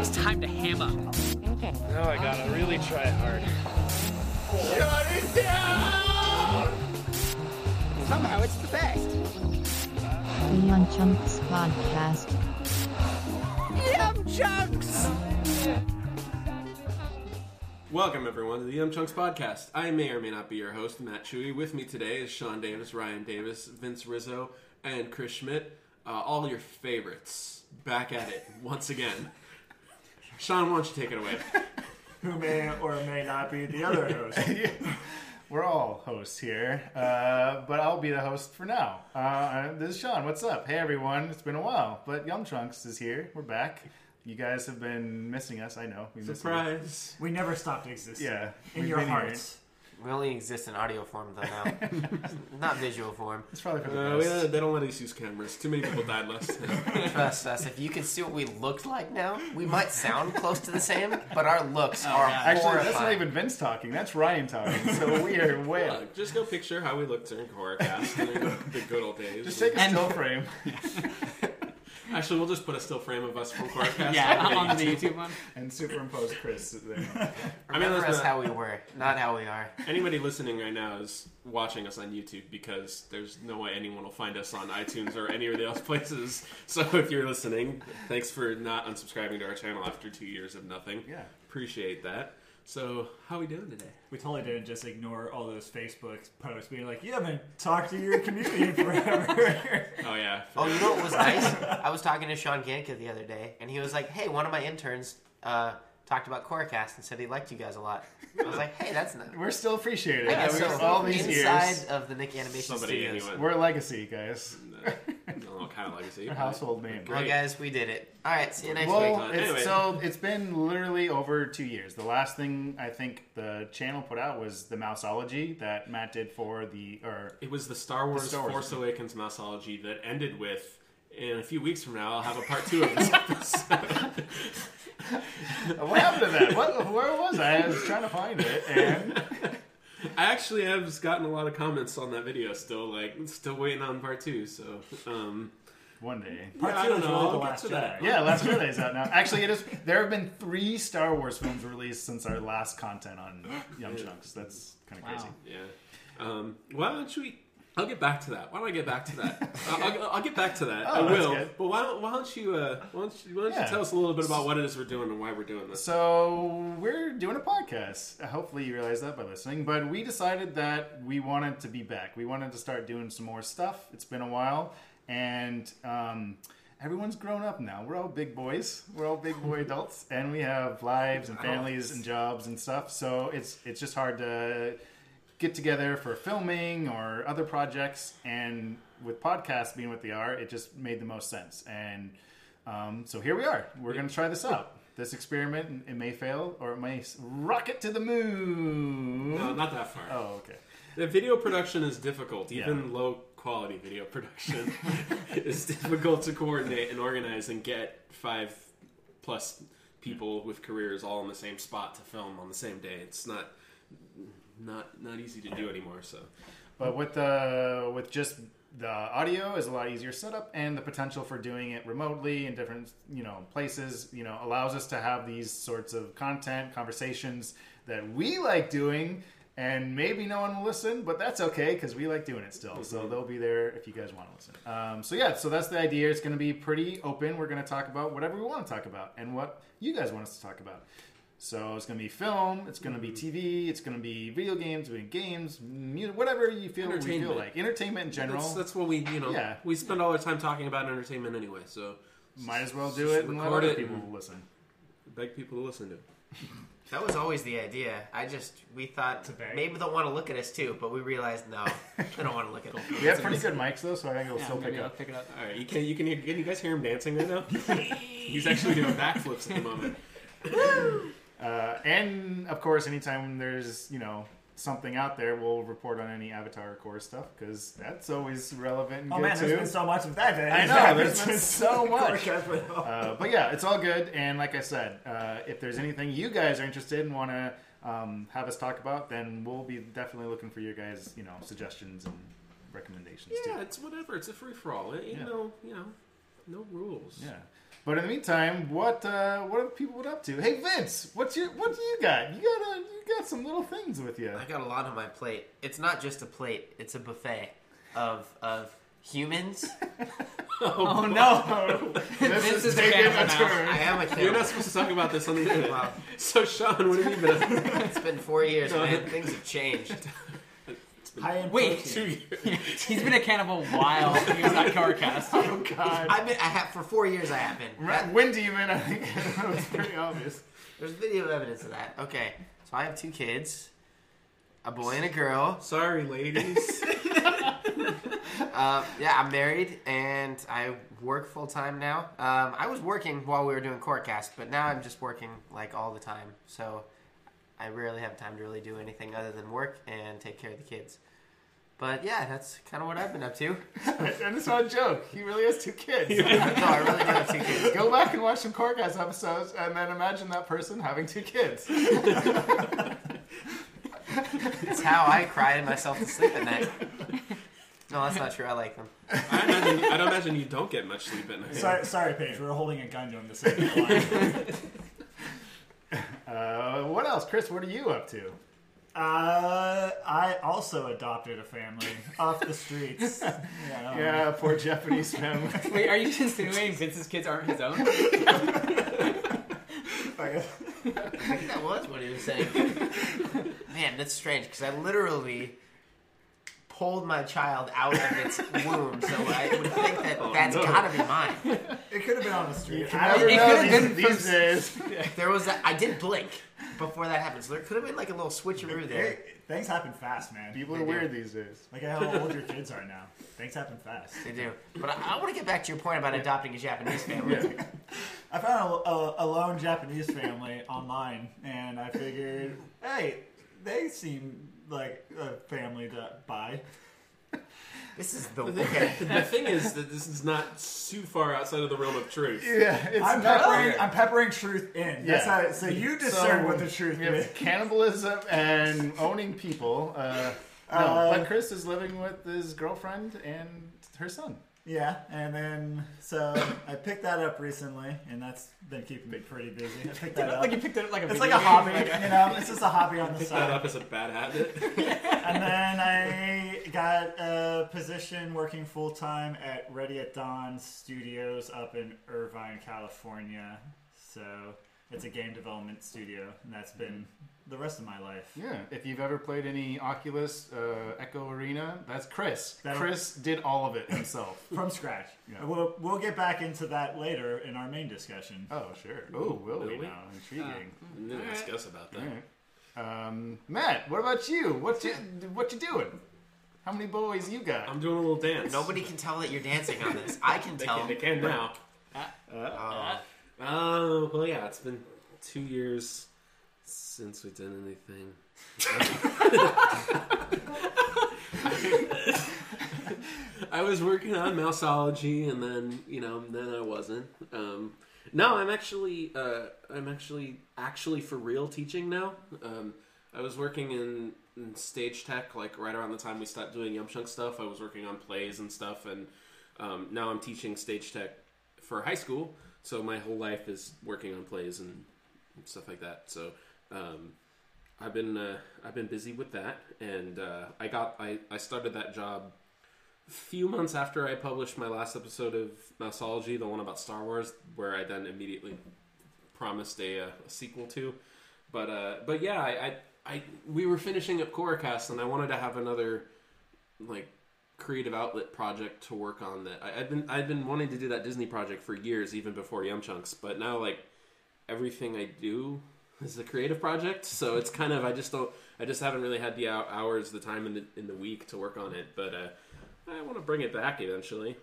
It's time to ham up. Now I gotta really try hard. Shut it down! Somehow it's the best. The Yum Chunks Podcast. Yum chunks! Welcome, everyone, to the Yum Chunks Podcast. I may or may not be your host, Matt Chewy. With me today is Sean Davis, Ryan Davis, Vince Rizzo, and Chris Schmidt. Uh, all your favorites back at it once again. Sean, why don't you take it away? who may or may not be the other host. We're all hosts here, uh, but I'll be the host for now. Uh, this is Sean. What's up? Hey, everyone. It's been a while, but Yum Chunks is here. We're back. You guys have been missing us. I know. We miss you. Surprise! We never stopped existing. Yeah. In we've your been here. hearts. We only exist in audio form though now, not visual form. It's probably for the Uh, best. we- they don't let us use cameras. Too many people died last time. Trust us. If you can see what we looked like now, we might sound close to the same, but our looks are Actually, horrifying. that's not even Vince talking. That's Ryan talking. So we are way Look, just go picture how we looked during Horrorcast during the, the good old days. Just take a And- still frame Actually, we'll just put a still frame of us from Horrorcast. Yeah, on on the YouTube one. and superimpose Chris there. I mean, that's us not- how we were, not how we are. Anybody listening right now is watching us on YouTube because there's no way anyone will find us on iTunes or any of the other places. So if you're listening, thanks for not unsubscribing to our channel after two years of nothing. Yeah. Appreciate that. So how we doing today? We totally didn't just ignore all those Facebook posts being like, you haven't talked to your community in forever. Oh yeah. Oh, you know what was nice? I was talking to Sean Ganka the other day, and he was like, "Hey, one of my interns uh, talked about Corecast and said he liked you guys a lot." I was like, "Hey, that's nice." We're still appreciated. I guess After so. all these Inside years. of the Nick Animation Somebody Studios. anyway. We're a legacy, guys. no kind of legacy. We're a household name. Well, guys, we did it. All right, see you next Well, week. it's, Anyway. so it's been literally over two years. The last thing I think the channel put out was the Mouseology that Matt did for the or It was the Star Wars, Star Wars Force Awakens Mouseology that ended with. In a few weeks from now, I'll have a part two of this episode. what happened to that? What, where was I? I was trying to find it, and I actually have gotten a lot of comments on that video. Still, like, still waiting on part two. So, um, one day. Part yeah, I two don't is know. really I'll The get Last to that. Jedi. Yeah, Last Jedi's out now. Actually, it is. There have been three Star Wars films released since our last content on Yum Chunks. That's kind of Wow. crazy. Yeah. Um, why don't we? I'll get back to that. Why don't I get back to that? I'll, I'll, I'll get back to that. Oh, I will. But why don't, why don't you? Uh, why don't you, why don't Yeah. you tell us a little bit about what it is we're doing and why we're doing this? So we're doing a podcast. Hopefully you realize that by listening. But we decided that we wanted to be back. We wanted to start doing some more stuff. It's been a while, and um, everyone's grown up now. We're all big boys. We're all big boy adults, and we have lives and families and jobs and stuff. So it's it's just hard to get together for filming or other projects. And with podcasts being what they are, it just made the most sense. And um, so here we are. We're going to try this out. This experiment, it may fail or it may rocket to the moon. No, not that far. Oh, okay. The video production is difficult. Even Yeah. low quality video production is difficult to coordinate and organize and get five plus people with careers all in the same spot to film on the same day. It's not not not easy to do anymore. So But with the with just the audio is a lot easier setup, and the potential for doing it remotely in different you know places, you know, allows us to have these sorts of content conversations that we like doing. And maybe no one will listen, but that's okay because we like doing it still. So they'll be there if you guys want to listen. Um, so yeah, so that's the idea. It's going to be pretty open. We're going to talk about whatever we want to talk about and what you guys want us to talk about. So it's going to be film, it's going to be mm-hmm. TV, it's going to be video games, doing games, music, whatever you feel we feel Entertainment. like. Entertainment in general. that's, that's what we you know Yeah. we spend all our time talking about entertainment anyway. So Might as well do Just it and let record other it people and- listen. beg people to listen to. it. That was always the idea. I just we thought maybe they'll want to look at us too, but we realized no, they don't want to look at us. We have pretty good mics though, so I think it'll Yeah, still pick I'll up. pick it up. All right, you can you can hear, can you guys hear him dancing right now? He's actually doing backflips at the moment. Uh, and of course, anytime there's you know something out there, we'll report on any Avatar core stuff because that's always relevant and Oh good man, too. there's been so much of that day. I know, there's been so much. Uh, but yeah, it's all good. And like I said, uh, if there's anything you guys are interested in, want to um, have us talk about, then we'll be definitely looking for your guys, you know, suggestions and recommendations Yeah, too. it's whatever. It's a free for all. You Yeah. know, you know, no rules. Yeah. But in the meantime, what uh, what have people been up to? Hey Vince, what's your what do you got? You got a, you got some little things with you. I got a lot on my plate. It's not just a plate; it's a buffet of of humans. Oh no! This Vince is is a taking cannibal a now. turn. I am a You're not supposed to talk about this on the internet. Wow, So, Sean, what have you been it's been four years, man. Things have changed. High end Wait. protein. Two years. He's been a cannibal while he was at Carcast. Oh God. I've been. I have for four years. I have been. Right, Wind Demon, I think it's pretty obvious. There's video evidence of that. Okay, so I have two kids, a boy and a girl. Sorry, ladies. Uh, yeah, I'm married and I work full time now. Um, I was working while we were doing Courtcast, but now I'm just working like all the time. So I rarely have time to really do anything other than work and take care of the kids. But yeah, that's kind of what I've been up to. And it's not a joke. He really has two kids. no, I really do have two kids. Go back and watch some Corecast episodes, and then imagine that person having two kids. It's how I cry myself to sleep at night. No, that's not true. I like them. I imagine. I don't imagine you don't get much sleep at night. Sorry, sorry, Paige. We're holding a gun to him to save the line. Uh, what else, Chris? What are you up to? Uh, I also adopted a family off the streets. Yeah, I. Yeah, poor Japanese family. Wait, are you insinuating Vince's kids aren't his own? I think that was what he was saying. Man, that's strange because I literally pulled my child out of its womb, so I would think that oh, that's gotta be mine. It could have been on the street. I never it could've been these from- days. There was a, I did blink before that happened, so there could have been like a little switcheroo there. Things happen fast, man. People They are do. weird these days. Like how old your kids are now. Things happen fast. They do, but I, I want to get back to your point about adopting a Japanese family. I found a, a, a lone Japanese family online, and I figured, hey, they seem like a family to buy. This is the okay. The thing is that this is not too far outside of the realm of truth. Yeah, it's I'm not- peppering, I'm peppering truth in. That's Yeah. how, so you discern So, what the truth We have is. cannibalism and owning people. Uh, no, Uh, but Chris is living with his girlfriend and her son. Yeah, and then so I picked that up recently, and that's been keeping me pretty busy. I picked that up. like you picked it up like a It's like a game, hobby, you know. It's just a hobby on the Pick that side. up as a bad habit. And then I got a position working full time at Ready at Dawn Studios up in Irvine, California. So it's a game development studio, and that's been the rest of my life. Yeah, if you've ever played any Oculus uh, Echo Arena, that's Chris. That'll- Chris did all of it himself. From scratch. Yeah. We'll, we'll get back into that later in our main discussion. oh, sure. Oh, will we Will we? now? Intriguing. And then ask us about that. all right. Um, Matt, what about you? What you what you doing? How many boys you got? I'm doing a little dance. Nobody can tell that you're dancing on this. I can They tell. can, they can now. Uh, Oh, well, yeah, it's been two years since we did anything. I was working on Mouseology, and then you know, then I wasn't. Um, no, I'm actually, uh, I'm actually, actually for real teaching now. Um, I was working in, in stage tech, like right around the time we stopped doing Yum Chunk stuff. I was working on plays and stuff, and um, now I'm teaching stage tech for high school. So my whole life is working on plays and stuff like that. So um, I've been uh, I've been busy with that, and uh, I got I, I started that job a few months after I published my last episode of Mouseology, the one about Star Wars, where I then immediately promised a, uh, a sequel to. But uh, but yeah, I, I I we were finishing up Corecast, and I wanted to have another like creative outlet project to work on that I, I've been I've been wanting to do that Disney project for years, even before Yum Chunks. But now like everything I do is a creative project, so it's kind of I just don't I just haven't really had the hours, the time in the in the week to work on it. But uh, I want to bring it back eventually.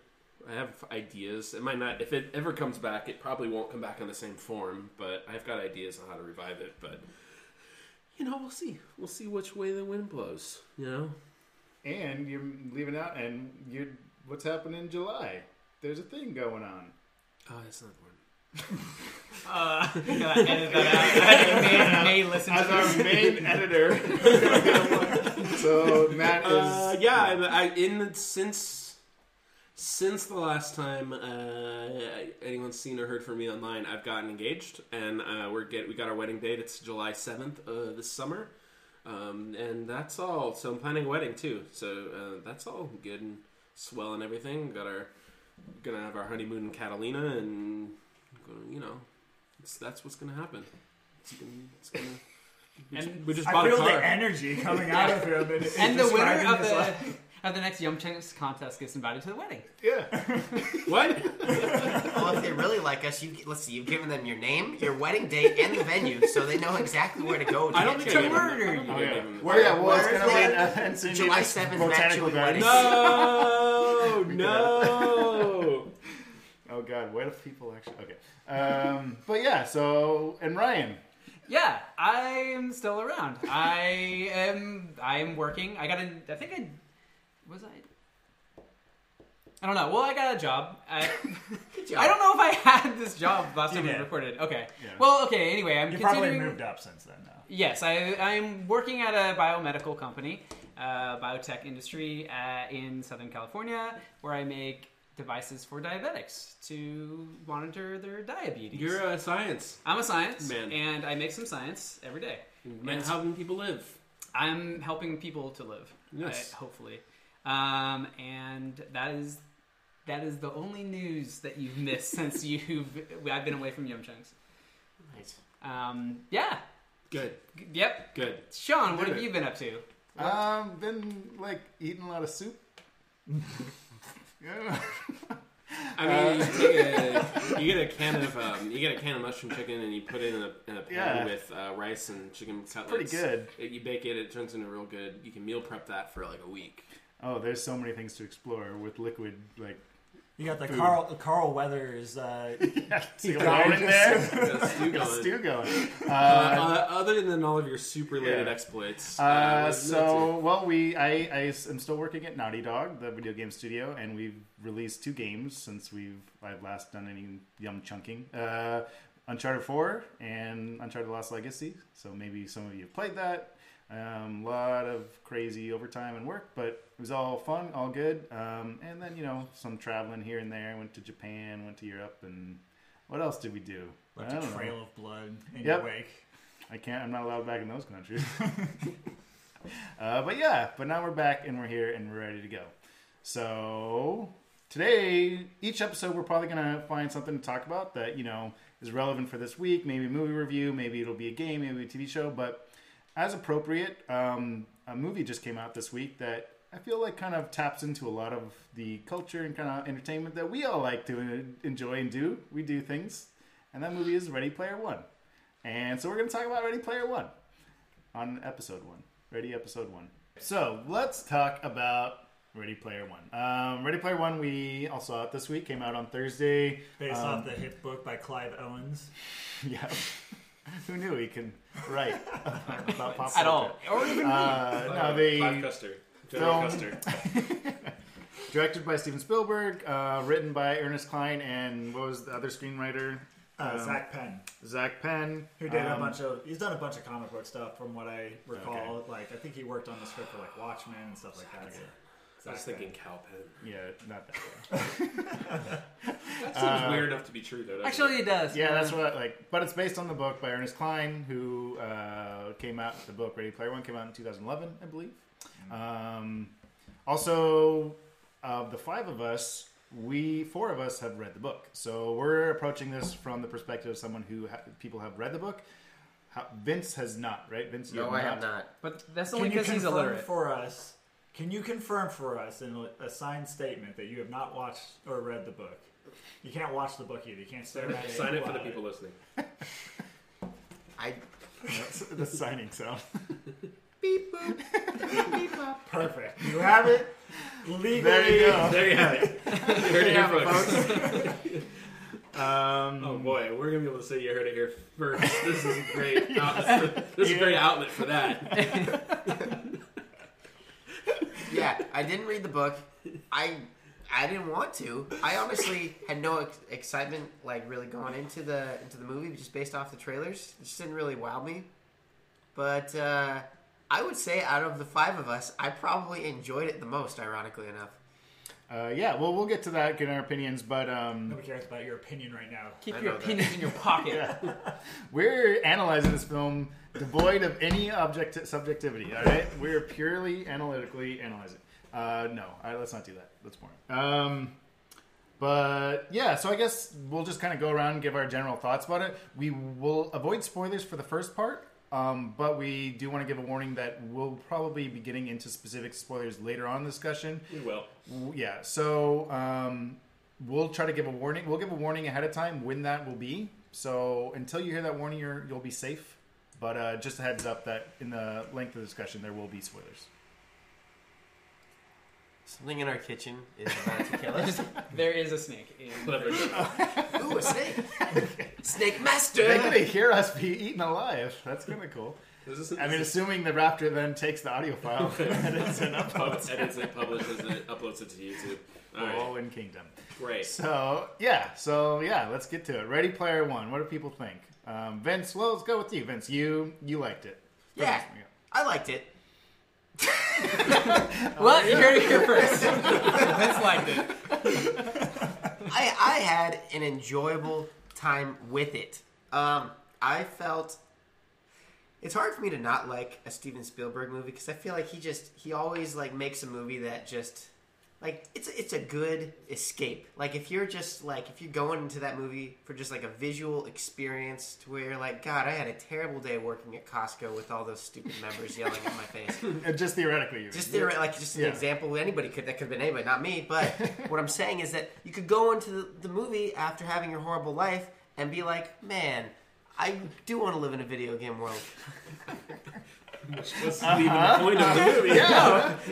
I have ideas. It might not if it ever comes back. It probably won't come back in the same form, but I've got ideas on how to revive it. But you know, we'll see. We'll see which way the wind blows. You know. And you're leaving out, and you what's happening in July? There's a thing going on. Oh, that's not the word. Uh, you gotta edit that out. may, may listen As our main editor, so Matt is Uh, yeah, I, I in the, since since the last time uh, anyone's seen or heard from me online, I've gotten engaged, and uh, we're get we got our wedding date. It's July seventh uh, this summer, um, and that's all. So I'm planning a wedding too. So uh, that's all good and swell and everything. Got our gonna have our honeymoon in Catalina, and you know, it's, that's what's gonna happen. It's gonna, it's gonna we just, And we just I bought a feel car. the energy coming out of him. And, And the winner of the life. Of the next Yum Chunks contest gets invited to the wedding. Yeah. what? Well, if they really like us, you let's see. You've given them your name, your wedding date, and the venue, so they know exactly where to go. To I don't get think to I your gave him- murder I don't think I Oh, yeah. gave him- Well, yeah, well, it's Where's going to be that? an Encinitas July 7th, Matt Botanical Chewy Gardens. wedding. No, no. Oh, God. What if people actually. Okay. Um, but yeah, so. And Ryan. Yeah, I'm still around. I am. I am working. I got a. I think I was I. I don't know. Well, I got a job. I, job. I don't know if I had this job last You time we did. recorded. Okay. Yeah. Well, okay. Anyway, I'm You probably continuing. moved up since then, though. Yes, I, I'm working at a biomedical company, uh, biotech industry uh, in Southern California, where I make devices for diabetics to monitor their diabetes. You're a science I'm a science Man. and I make some science every day. man. It's- Helping people live. I'm helping people to live. Yes. uh, hopefully, um, and that is that is the only news that you've missed since you've I've been away from Yum Chunks. Nice. Um, yeah. Good, G- Yep. good. Sean, what Did have you been up to? Um, been like eating a lot of soup. yeah. I mean, you, take a, you get a can of um, you get a can of mushroom chicken and you put it in a, in a pan Yeah. with uh, rice and chicken cutlets. Pretty good. It, you bake it; it turns into real good. You can meal prep that for like a week. Oh, there's so many things to explore with liquid. Like, You got the Food. Carl Carl Weathers. Uh, see a got line it. in there. That's stew going. stew going. Uh, Uh, uh, other than all of your soup related Yeah. exploits, uh, Uh, what's new to you? so well, we I, I am still working at Naughty Dog, the video game studio, and we've released two games since we've I've last done any yum chunking. Uh, Uncharted Four and Uncharted Lost Legacy. So maybe some of you have played that. A um, lot of crazy overtime and work, but it was all fun, all good. Um, and then you know some traveling here and there. Went to Japan, went to Europe, and what else did we do? left I a don't know. trail of blood in Yep. your wake. I can't. I'm not allowed back in those countries. uh, but yeah, but now we're back and we're here and we're ready to go. So today, each episode, we're probably gonna find something to talk about that you know is relevant for this week. Maybe a movie review, maybe it'll be a game, maybe a TV show. But as appropriate, um, a movie just came out this week that I feel like kind of taps into a lot of the culture and kind of entertainment that we all like to enjoy and do. We do things, and that movie is Ready Player One. And so we're going to talk about Ready Player One on episode one. Ready episode one. So let's talk about Ready Player One. Um, Ready Player One, we all saw it this week. Came out on Thursday. Based Um, off the hit book by Clive Owens. Yeah. Who knew he can write about pop culture? At all, or even Uh, no, they Clive Custer, film- Custer. directed by Steven Spielberg, uh, written by Ernest Cline, and what was the other screenwriter? Uh, Um, Zak Penn, Zak Penn, who did a Um, bunch of, he's done a bunch of comic book stuff from what I recall. Okay. Like, I think he worked on the script for like Watchmen and stuff like that. So, I was thinking Penn. Kal Penn. Yeah, not that. That seems weird enough to be true, though. actually it? it does. Yeah, that's what like. But it's based on the book by Ernest Cline, who uh, came out. The book Ready Player One came out in 2011, I believe. Um, also, of the five of us, we four of us have read the book, so we're approaching this from the perspective of someone who ha- people have read the book. How, Vince has not, right? Vince, you No, I have not. But that's only because he's confirm illiterate. for us? Can you confirm for us in a- a signed statement that you have not watched or read the book? You can't watch the book either. You can't stare at it. Sign it for the while- people listening. I That's the signing sound. Perfect. You have it legally. There you go. There you have it. You heard it here, folks. Um, Oh boy, we're gonna be able to say you heard it here first. This is a great outlet. This is a great outlet for that. yeah, I didn't read the book. I I didn't want to. I honestly had no ex- excitement, like really going into the into the movie, just based off the trailers. It just didn't really wow me. But uh, I would say, out of the five of us, I probably enjoyed it the most. Ironically enough, uh, yeah, well, we'll get to that, get our opinions, but um, Nobody cares about your opinion right now. Keep I your know that. opinions in your pocket. we're analyzing this film devoid of any object subjectivity. All right, we're purely analytically analyzing. Uh, no, all right, let's not do that. That's boring. Um, but yeah, so I guess we'll just kind of go around and give our general thoughts about it. We will avoid spoilers for the first part, um, but we do want to give a warning that we'll probably be getting into specific spoilers later on in the discussion. We will. Yeah, so um, we'll try to give a warning. We'll give a warning ahead of time when that will be. So until you hear that warning, you're, you'll be safe. But uh, just a heads up that in the length of the discussion, there will be spoilers. Something in our kitchen is about to kill us. there is a snake. In Whatever. Ooh, a snake. snake master. They're gonna hear us be eaten alive. That's kind of cool. This is, I mean, assuming the raptor then takes the audio file and it's an upload. edits it, publishes it, uploads it to YouTube. All right, All in Kingdom. great. So yeah, so yeah, let's get to it. Ready Player One. What do people think? Um, Vince, well, let's go with you. Vince, you you liked it. Yeah, I liked it. Well, you heard it here first. Vince liked it. I, I had an enjoyable time with it. Um, I felt it's hard for me to not like a Steven Spielberg movie because I feel like he just he always like makes a movie that just like it's it's a good escape. Like if you're just like if you're going into that movie for just like a visual experience to where you're like God, I had a terrible day working at Costco with all those stupid members yelling at my face. Just theoretically, you Just mean. theoret- like just an Yeah. example. Anybody could that could have been anybody, not me. But what I'm saying is that you could go into the, the movie after having your horrible life and be like, man, I do want to live in a video game world. What's even uh-huh. the point of the movie?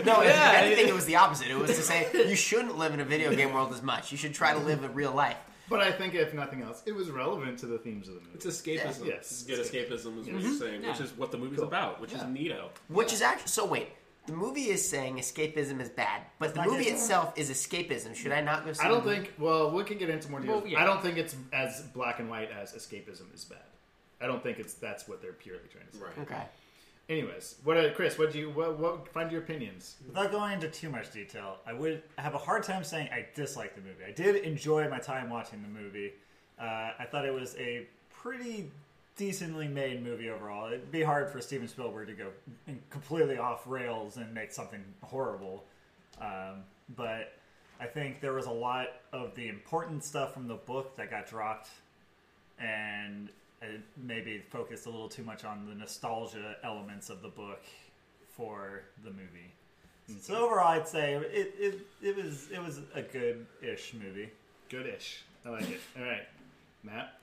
No, if Yeah. anything, it was the opposite. It was to say you shouldn't live in a video game world as much. You should try to live in real life. But I think if nothing else, it was relevant to the themes of the movie. It's escapism. Yes. It's good escapism is what you're saying, which is what the movie's about, which is neato. Which is actually so. Wait, the movie is saying escapism is bad, but the movie itself is escapism. Should I not go see? I don't think. Well, we can get into more details. Well, yeah. I don't think it's as black and white as escapism is bad. I don't think it's that's what they're purely trying to say. Right. Okay. Anyways, what uh, Chris? What do you what, what find your opinions? Without going into too much detail, I would have a hard time saying I disliked the movie. I did enjoy my time watching the movie. Uh, I thought it was a pretty decently made movie overall. It'd be hard for Steven Spielberg to go completely off rails and make something horrible. Um, but I think there was a lot of the important stuff from the book that got dropped, and maybe focused a little too much on the nostalgia elements of the book for the movie. So overall, I'd say it, it, it was it was a good-ish movie. Goodish. I like it. All right, Matt.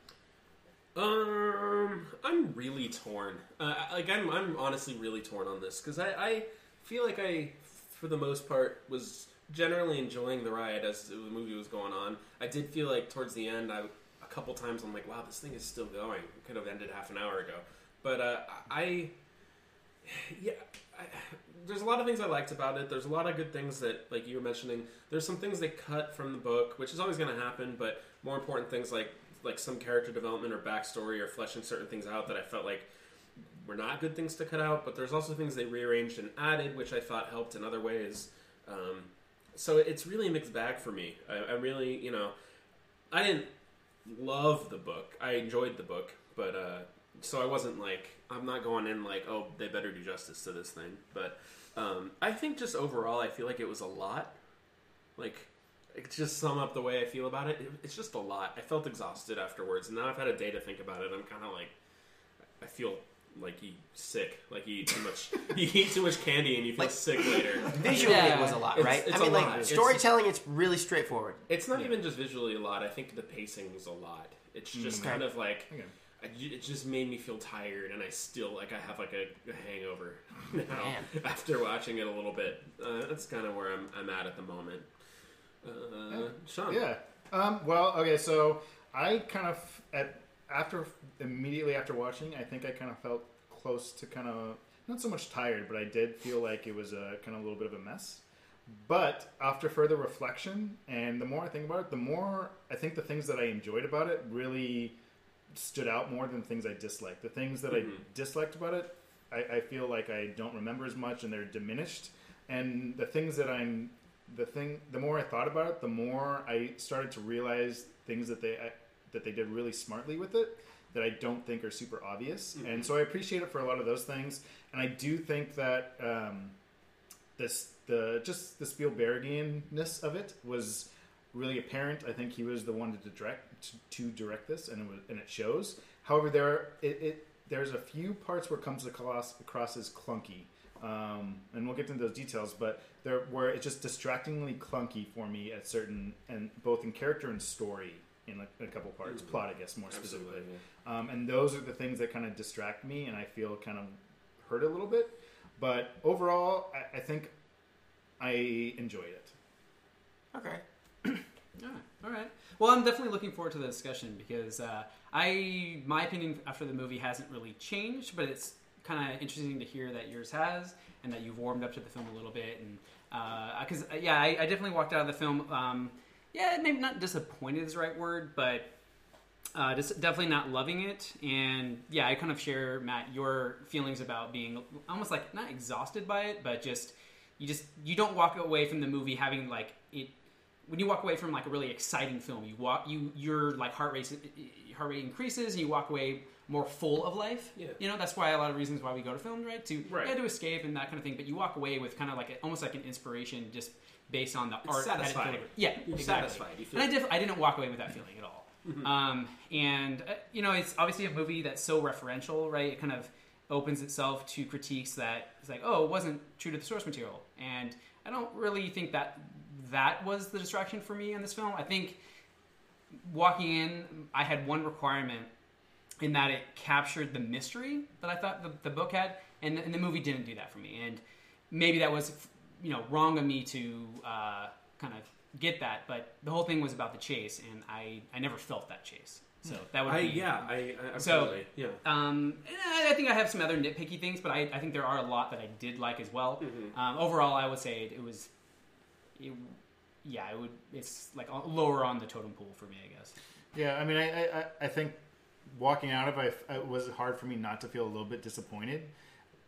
Um, I'm really torn. Uh, like I'm, I'm honestly really torn on this because I, I feel like I, for the most part, was generally enjoying the ride as the movie was going on. I did feel like towards the end, I a couple times I'm like, wow, this thing is still going. It could have ended half an hour ago, but uh, I, yeah. I, there's a lot of things I liked about it. There's a lot of good things that, like you were mentioning, there's some things they cut from the book, which is always going to happen. But more important things like like some character development or backstory or fleshing certain things out that I felt like were not good things to cut out. But there's also things they rearranged and added, which I thought helped in other ways. Um, so it's really a mixed bag for me. I, I really, you know, I didn't love the book. I enjoyed the book, but uh, so I wasn't like I'm not going in like oh they better do justice to this thing. But um, I think just overall I feel like it was a lot. Like it just sum up the way I feel about it. it. It's just a lot. I felt exhausted afterwards, and now I've had a day to think about it. I'm kind of like I feel like you sick, like you eat too much. you eat too much candy and you feel Like- sick later. Visually, Yeah. it was a lot, It's- right? it's I mean, a like lot. It's- storytelling, it's really straightforward. It's not even just visually a lot. I think the pacing was a lot. It's just Okay. kind of like Okay. I it just made me feel tired, and I still like I have like a, a hangover now Man. after watching it a little bit. Uh, that's kind of where I'm, I'm at at the moment. Uh, Sean, Yeah. Um, well, okay, so I kind of at after immediately after watching, I think I kind of felt close to kind of not so much tired, but I did feel like it was a kind of a little bit of a mess. But after further reflection, and the more I think about it, the more I think the things that I enjoyed about it really stood out more than things I disliked. The things that I mm-hmm. disliked about it, I, I feel like I don't remember as much, and they're diminished. And the things that I'm the thing, the more I thought about it, the more I started to realize things that they that they did really smartly with it that I don't think are super obvious, and so I appreciate it for a lot of those things. And I do think that um, this the just the Spielbergianness of it was really apparent. I think he was the one to direct to, to direct this, and it was, and it shows. However, there it, it there's a few parts where it comes across across as clunky, um, and we'll get into those details. But there where it's just distractingly clunky for me at certain and both in character and story in a, a couple parts, plot I guess more specifically. Absolutely, Um, and those are the things that kind of distract me, and I feel kind of hurt a little bit. But overall, I, I think I enjoyed it. Okay. Yeah, all right. Well, I'm definitely looking forward to the discussion because uh, I, my opinion after the movie hasn't really changed, but it's kind of interesting to hear that yours has and that you've warmed up to the film a little bit. And because uh, yeah, I, I definitely walked out of the film. Um, yeah, maybe not disappointed is the right word, but uh, just definitely not loving it. And yeah, I kind of share Matt your feelings about being almost like not exhausted by it, but just you just you don't walk away from the movie having like it when you walk away from like a really exciting film, you walk you your like heart rate heart rate increases, and you walk away more full of life. Yeah. You know that's why a lot of reasons why we go to films, right? To Right. yeah, to escape and that kind of thing. But you walk away with kind of like a, almost like an inspiration just based on the art. that it satisfying. delivered. Yeah, You're exactly. satisfied. You and I, def- I didn't walk away with that feeling at all. Um, and uh, you know, it's obviously a movie that's so referential, right? It kind of opens itself to critiques that it's like, oh, it wasn't true to the source material, and I don't really think that that was the distraction for me in this film. I think walking in, I had one requirement in that it captured the mystery that I thought the, the book had, and the, and the movie didn't do that for me. And maybe that was, you know, wrong of me to uh, kind of get that, but the whole thing was about the chase, and I, I never felt that chase. So that would I be yeah, I, I So- absolutely yeah. um, I I think I have some other nitpicky things, but I, I think there are a lot that I did like as well. Mm-hmm. Um, overall, I would say it, it was, it, yeah, it would. It's like lower on the totem pole for me, I guess. Yeah, I mean, I, I, I- I think walking out of it, I- it was hard for me not to feel a little bit disappointed.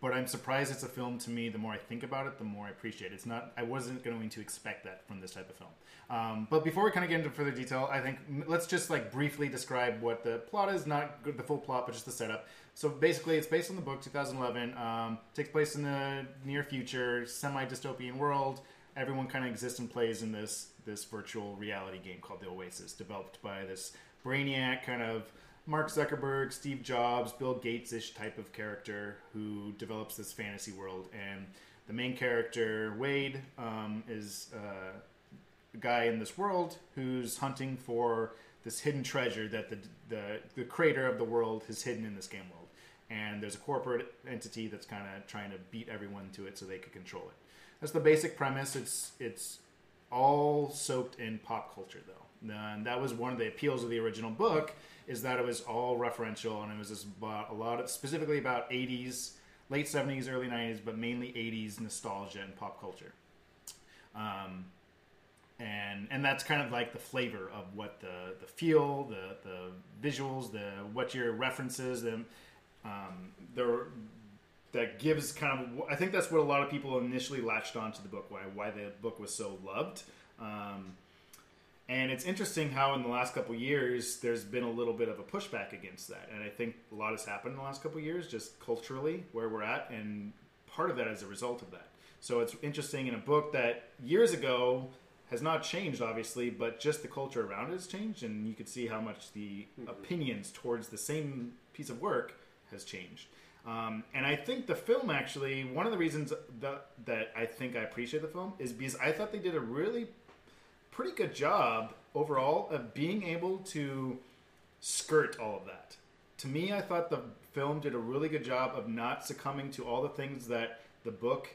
But I'm surprised it's a film to me. The more I think about it, the more I appreciate it. It's not. I wasn't going to expect that from this type of film. Um, but before we kind of get into further detail, I think let's just like briefly describe what the plot is. Not the full plot, but just the setup. So basically, it's based on the book 2011. Um, takes place in the near future, semi dystopian world. Everyone kind of exists and plays in this this virtual reality game called the Oasis, developed by this brainiac kind of Mark Zuckerberg, Steve Jobs, Bill Gates ish type of character who develops this fantasy world. And the main character, Wade, um, is uh, a guy in this world who's hunting for this hidden treasure that the, the, the creator of the world has hidden in this game world. And there's a corporate entity that's kind of trying to beat everyone to it so they could control it. That's the basic premise. It's it's all soaked in pop culture though and that was one of the appeals of the original book is that it was all referential and it was just about a lot of specifically about 80s late 70s early 90s but mainly 80s nostalgia and pop culture um, and and that's kind of like the flavor of what the the feel the the visuals the what your references and um, there that gives kind of I think that's what a lot of people initially latched onto the book why why the book was so loved. Um, and it's interesting how in the last couple years there's been a little bit of a pushback against that, and I think a lot has happened in the last couple years just culturally where we're at, and part of that is a result of that. So it's interesting in a book that years ago has not changed, obviously, but just the culture around it has changed, and you could see how much the opinions towards the same piece of work has changed. Um, and I think the film actually, one of the reasons that, that I think I appreciate the film is because I thought they did a really pretty good job overall of being able to skirt all of that. To me, I thought the film did a really good job of not succumbing to all the things that the book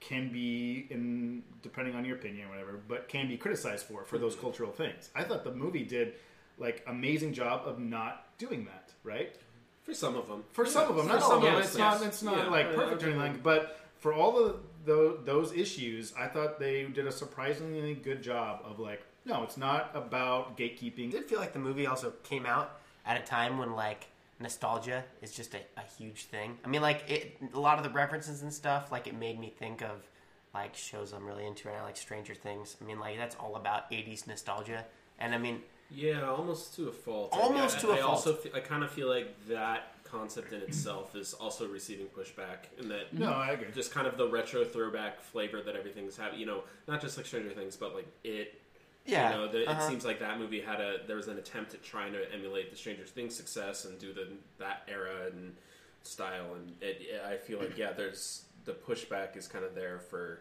can be in depending on your opinion or whatever, but can be criticized for for those cultural things. I thought the movie did like amazing job of not doing that, right? For some of them. For some of them, not all some of them. It's not. It's not Yeah, like perfect or anything. But for all the, those issues, I thought they did a surprisingly good job of like, no, it's not about gatekeeping. I did feel like the movie also came out at a time when like nostalgia is just a, a huge thing. I mean, like it, a lot of the references and stuff, like it made me think of like shows I'm really into right now, like Stranger Things. I mean, like that's all about '80s nostalgia, and I mean, Yeah, almost to a fault. Almost I, to a I fault. also fe- I kind of feel like that concept in itself is also receiving pushback, and that No, I agree. just kind of the retro throwback flavor that everything's having. You know, not just like Stranger Things, but like it. yeah, You know, the, uh-huh. it seems like that movie had a there was an attempt at trying to emulate the Stranger Things success and do the that era and style, and it, I feel like yeah, there's the pushback is kind of there for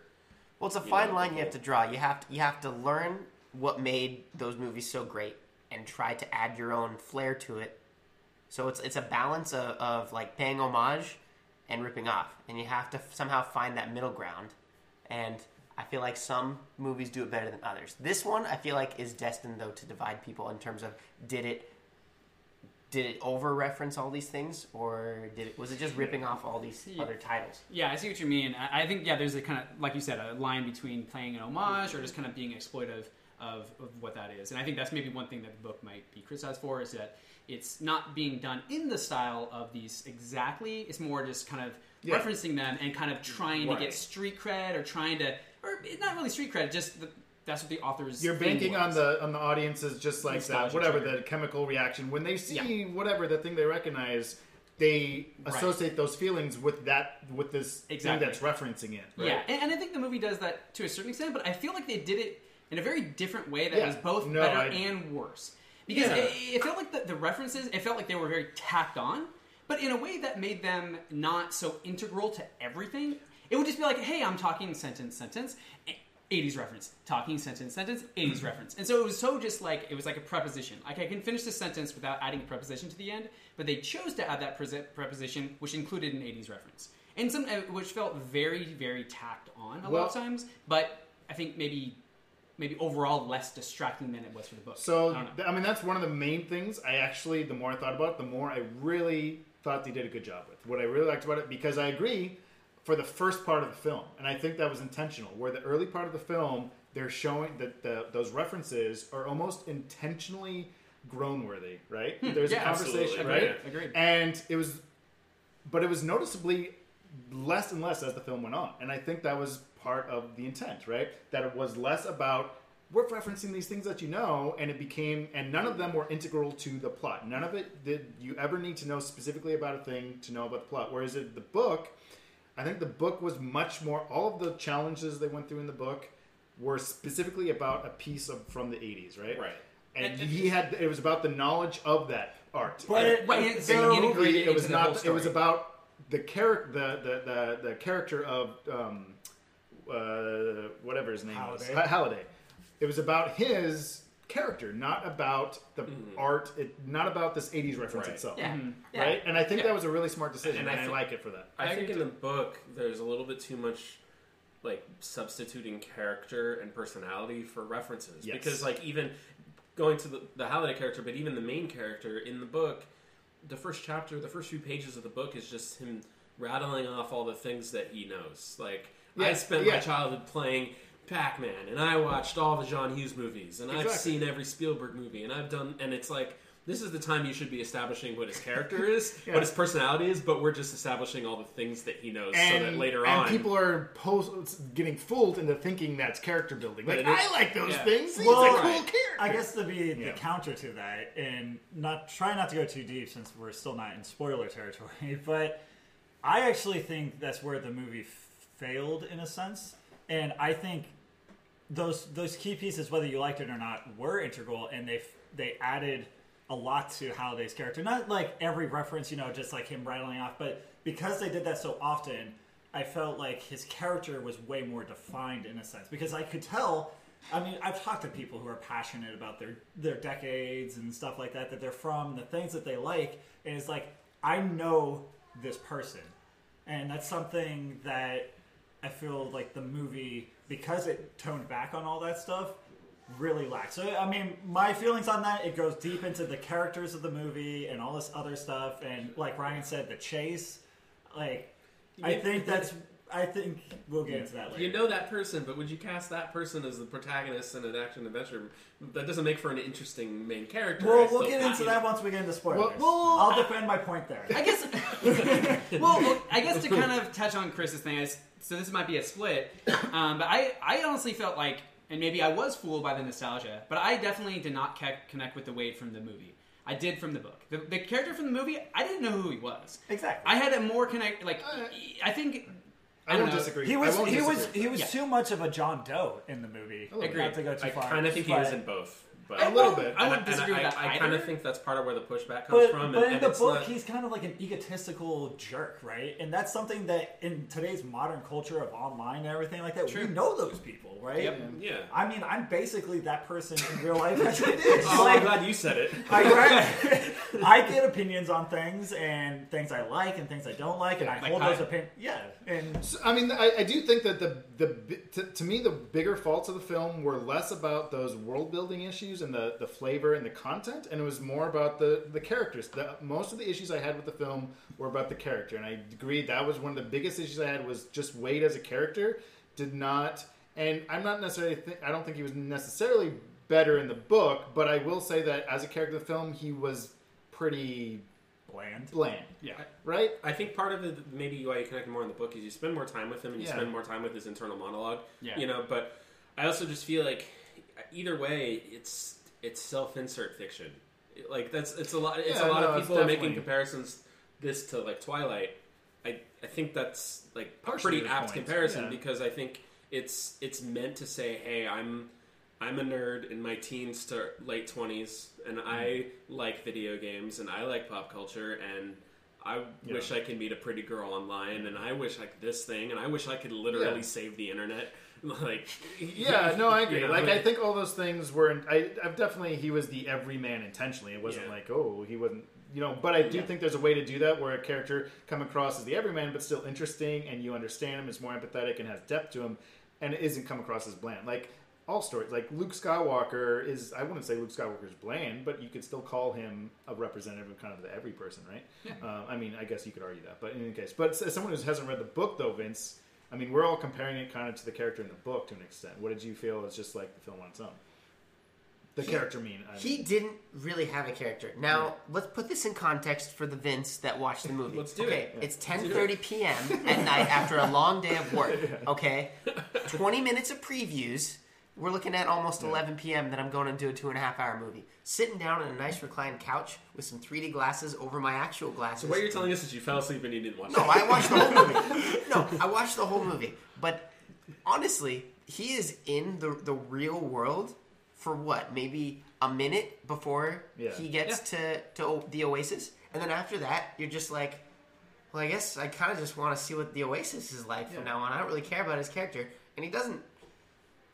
Well, it's a fine know, line you have to draw. You have to you have to learn what made those movies so great and try to add your own flair to it. So it's it's a balance of, of like paying homage and ripping off, and you have to somehow find that middle ground. And I feel like some movies do it better than others. This one I feel like is destined though to divide people in terms of did it did it over reference all these things or did it was it just ripping off all these Yeah. other titles? Yeah, I see what you mean. I I think yeah, there's a kind of like you said, a line between playing an homage or just kind of being exploitive of, of what that is. And I think that's maybe one thing that the book might be criticized for is that it's not being done in the style of these exactly. It's more just kind of Yeah. referencing them and kind of trying to get street cred or trying to, or not really street cred. Just the, that's what the author's. You're banking on the on the audiences just like that, whatever trigger. the chemical reaction when they see Yeah. whatever the thing they recognize, they Right. associate those feelings with that with this Exactly. thing that's referencing it. Right? Yeah, and, and I think the movie does that to a certain extent, but I feel like they did it in a very different way that Yeah. was both No, better I- and worse. Because Yeah. it, it felt like the, the references, it felt like they were very tacked on, but in a way that made them not so integral to everything. It would just be like, hey, I'm talking sentence, sentence, 80s reference, talking sentence, sentence, 80s reference. And so it was so just like, it was like a preposition. Like I can finish the sentence without adding a preposition to the end, but they chose to add that prese- preposition, which included an 80s reference. And some, uh, which felt very, very tacked on a lot of times, but I think maybe, maybe overall less distracting than it was for the book. So I th- I mean that's one of the main things. I actually, the more I thought about it, the more I really thought they did a good job with. What I really liked about it, because I agree, for the first part of the film, and I think that was intentional. Where the early part of the film, they're showing that the, those references are almost intentionally groan worthy, right? There's Hmm. Yeah, a conversation, absolutely. right? Agreed. Agreed. And it was, but it was noticeably less and less as the film went on, and I think that was part of the intent, right? That it was less about we're referencing these things that you know, and it became, and none of them were integral to the plot. None of it did you ever need to know specifically about a thing to know about the plot. Whereas in the book, I think the book was much more. All of the challenges they went through in the book were specifically about a piece of from the '80s, right? Right. And he had it was about the knowledge of that art. But And- it- Right, it- so- it was into the whole not. It was about the character, the, the the the character of um, uh, whatever his name Halliday. was, Ha- Halliday. It was about his character, not about the art. It not about this '80s reference Right. itself. Yeah. Yeah. Right, and I think Yeah. that was a really smart decision, And and, I I, like it for that. I, I think in the book there's a little bit too much like substituting character and personality for references Yes. because like even going to the, the Halliday character but even the main character in the book the first chapter the first few pages of the book is just him rattling off all the things that he knows like I spent yeah. my childhood playing Pac-Man and I watched all the John Hughes movies and I've seen every Spielberg movie and I've done and it's like this is the time you should be establishing what his character is, Yeah. what his personality is, but we're just establishing all the things that he knows, so that later and on, people are post, getting fooled into thinking that's character building. Like But I like those yeah. things. He's Well, a cool right. character. I guess to be the Yeah. counter to that, and not try not to go too deep since we're still not in spoiler territory, but I actually think that's where the movie failed in a sense, and I think those those key pieces, whether you liked it or not, were integral, and they they added a lot to Halliday's character. Not like every reference, you know, just like him rattling off, but because they did that so often, I felt like his character was way more defined in a sense because I could tell. I mean, I've talked to people who are passionate about their their decades and stuff like that that they're from, the things that they like, and it's like I know this person, and that's something that I feel like the movie because it toned back on all that stuff really lacks. So I mean, my feelings on that it goes deep into the characters of the movie and all this other stuff, and like Ryan said, the chase. Like, I think that's. I think we'll get into that later. you know that person, but would you cast that person as the protagonist in an action adventure? That doesn't make for an interesting main character. Well, still we'll get into that once we get into spoilers. Well, well, I'll defend my point there. I guess. well, well, I guess to kind of touch on Chris's thing is, so this might be a split. Um, but I, I honestly felt like, and maybe I was fooled by the nostalgia, but I definitely did not ca- connect with the Wade from the movie. I did from the book. The, the character from the movie, I didn't know who he was. Exactly. I had a more connect. Like, uh, I think. I, don't know. disagree. He was won't he was he was Yeah. too much of a John Doe in the movie. Agreed. Not to go too I far. kind of think he but- is in both. But A little bit. I wouldn't disagree and with that I, I kind of think that's part of where the pushback comes But, from. but and, in and the book, not- he's kind of like an egotistical jerk, right? And that's something that in today's modern culture of online and everything like that, True. we know those people, right? Yep. Mm. yeah. I mean, I'm basically that person in real life as it is. Oh, like, I'm glad you said it. I, I get opinions on things and things I like and things I don't like, and I Like hold Kai. those opinions. Yeah, and So, I mean, I, I do think that the the to, to me the bigger faults of the film were less about those world building issues and the, the flavor and the content, and it was more about the the characters. The, most of the issues I had with the film were about the character, and I agree that was one of the biggest issues I had was just Wade as a character did not. And I'm not necessarily think, I don't think he was necessarily better in the book, but I will say that as a character in the film, he was pretty bland. bland, Yeah. right? I think part of it, maybe why you connect more in the book, is you spend more time with him and you Yeah. spend more time with his internal monologue. Yeah. You know, but I also just feel like either way, it's it's self-insert fiction. Like that's it's a lot. It's Yeah, a lot no, of people are making comparisons this to like Twilight. I I think that's like a Partially pretty apt point, comparison yeah. because I think it's it's meant to say, hey, I'm I'm a nerd in my teens to late twenties, and I hmm. like video games and I like pop culture, and I Yeah. wish I could meet a pretty girl online, hmm. and I wish like this thing, and I wish I could literally save the internet. Like, Yeah, no, I agree. you know, like, I think all those things were. I, I've definitely he was the everyman intentionally. It wasn't Yeah. like oh he wasn't. You know, but I do Yeah. think there's a way to do that where a character come across as the everyman, but still interesting, and you understand him, is more empathetic, and has depth to him, and it isn't come across as bland. Like all stories, like Luke Skywalker is. I wouldn't say Luke Skywalker is bland, but you could still call him a representative of kind of the every person, right? Uh, I mean, I guess you could argue that, but in any case, but as someone who hasn't read the book, though, Vince. I mean, we're all comparing it kind of to the character in the book to an extent. What did you feel is just like the film on its own? The He- character mean? I He didn't really have a character. Now, let's put this in context for the Vince that watched the movie. Let's do okay, it. it's 10:30 p.m. at night after a long day of work. Okay, 20 minutes of previews. We're looking at almost 11 p.m. That I'm going to do a two and a half hour movie. Sitting down on a nice reclined couch with some 3D glasses over my actual glasses. so what you're telling us is you fell asleep and you didn't watch No, it. I watched the whole movie. No, I watched the whole movie. But honestly, he is in the the real world for what? Maybe a minute before Yeah. he gets to to the Oasis, and then after that, you're just like, well, I guess I kind of just want to see what the Oasis is like from now on. I don't really care about his character, and he doesn't.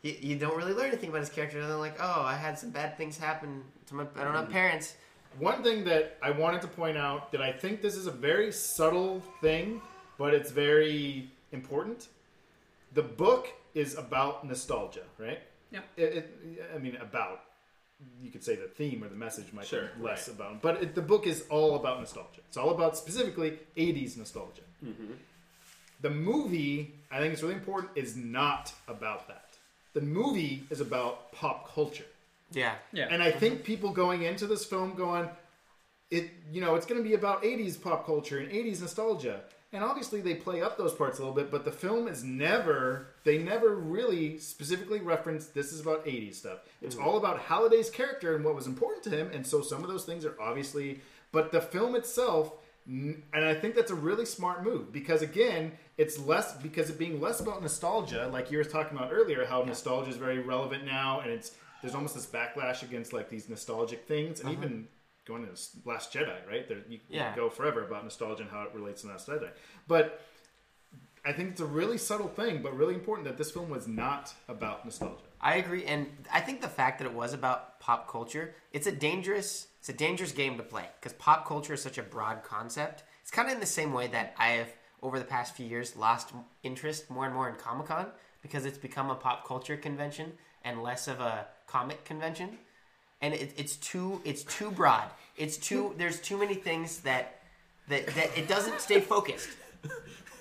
You, you don't really learn anything about his character other than like, oh, I had some bad things happen to my. I don't have mm. parents. One thing that I wanted to point out that I think this is a very subtle thing, but it's very important. The book is about nostalgia, right? Yeah. It, it, I mean, about. You could say the theme or the message might Sure, be less right. about, but it, the book is all about nostalgia. It's all about specifically '80s nostalgia. Mm-hmm. The movie, I think it's really important, is not about that. The movie is about pop culture. Yeah. Yeah. And I mm-hmm. think people going into this film going, it you know, it's going to be about 80s pop culture and 80s nostalgia. And obviously they play up those parts a little bit, but the film is never they never really specifically reference this is about 80s stuff. It's mm-hmm. all about Halliday's character and what was important to him, and so some of those things are obviously but the film itself n- and I think that's a really smart move because again, it's less because it being less about nostalgia, like you were talking about earlier, how nostalgia is very relevant now, and it's there's almost this backlash against like these nostalgic things, and uh-huh. even going to Last Jedi, right? There, you, Yeah. can go forever about nostalgia and how it relates to Last Jedi, but I think it's a really subtle thing, but really important that this film was not about nostalgia. I agree, and I think the fact that it was about pop culture, it's a dangerous, it's a dangerous game to play because pop culture is such a broad concept. It's kind of in the same way that I have over the past few years lost interest more and more in Comic Con because it's become a pop culture convention and less of a comic convention, and it, it's too, it's too broad. It's too, there's too many things that that that it doesn't stay focused.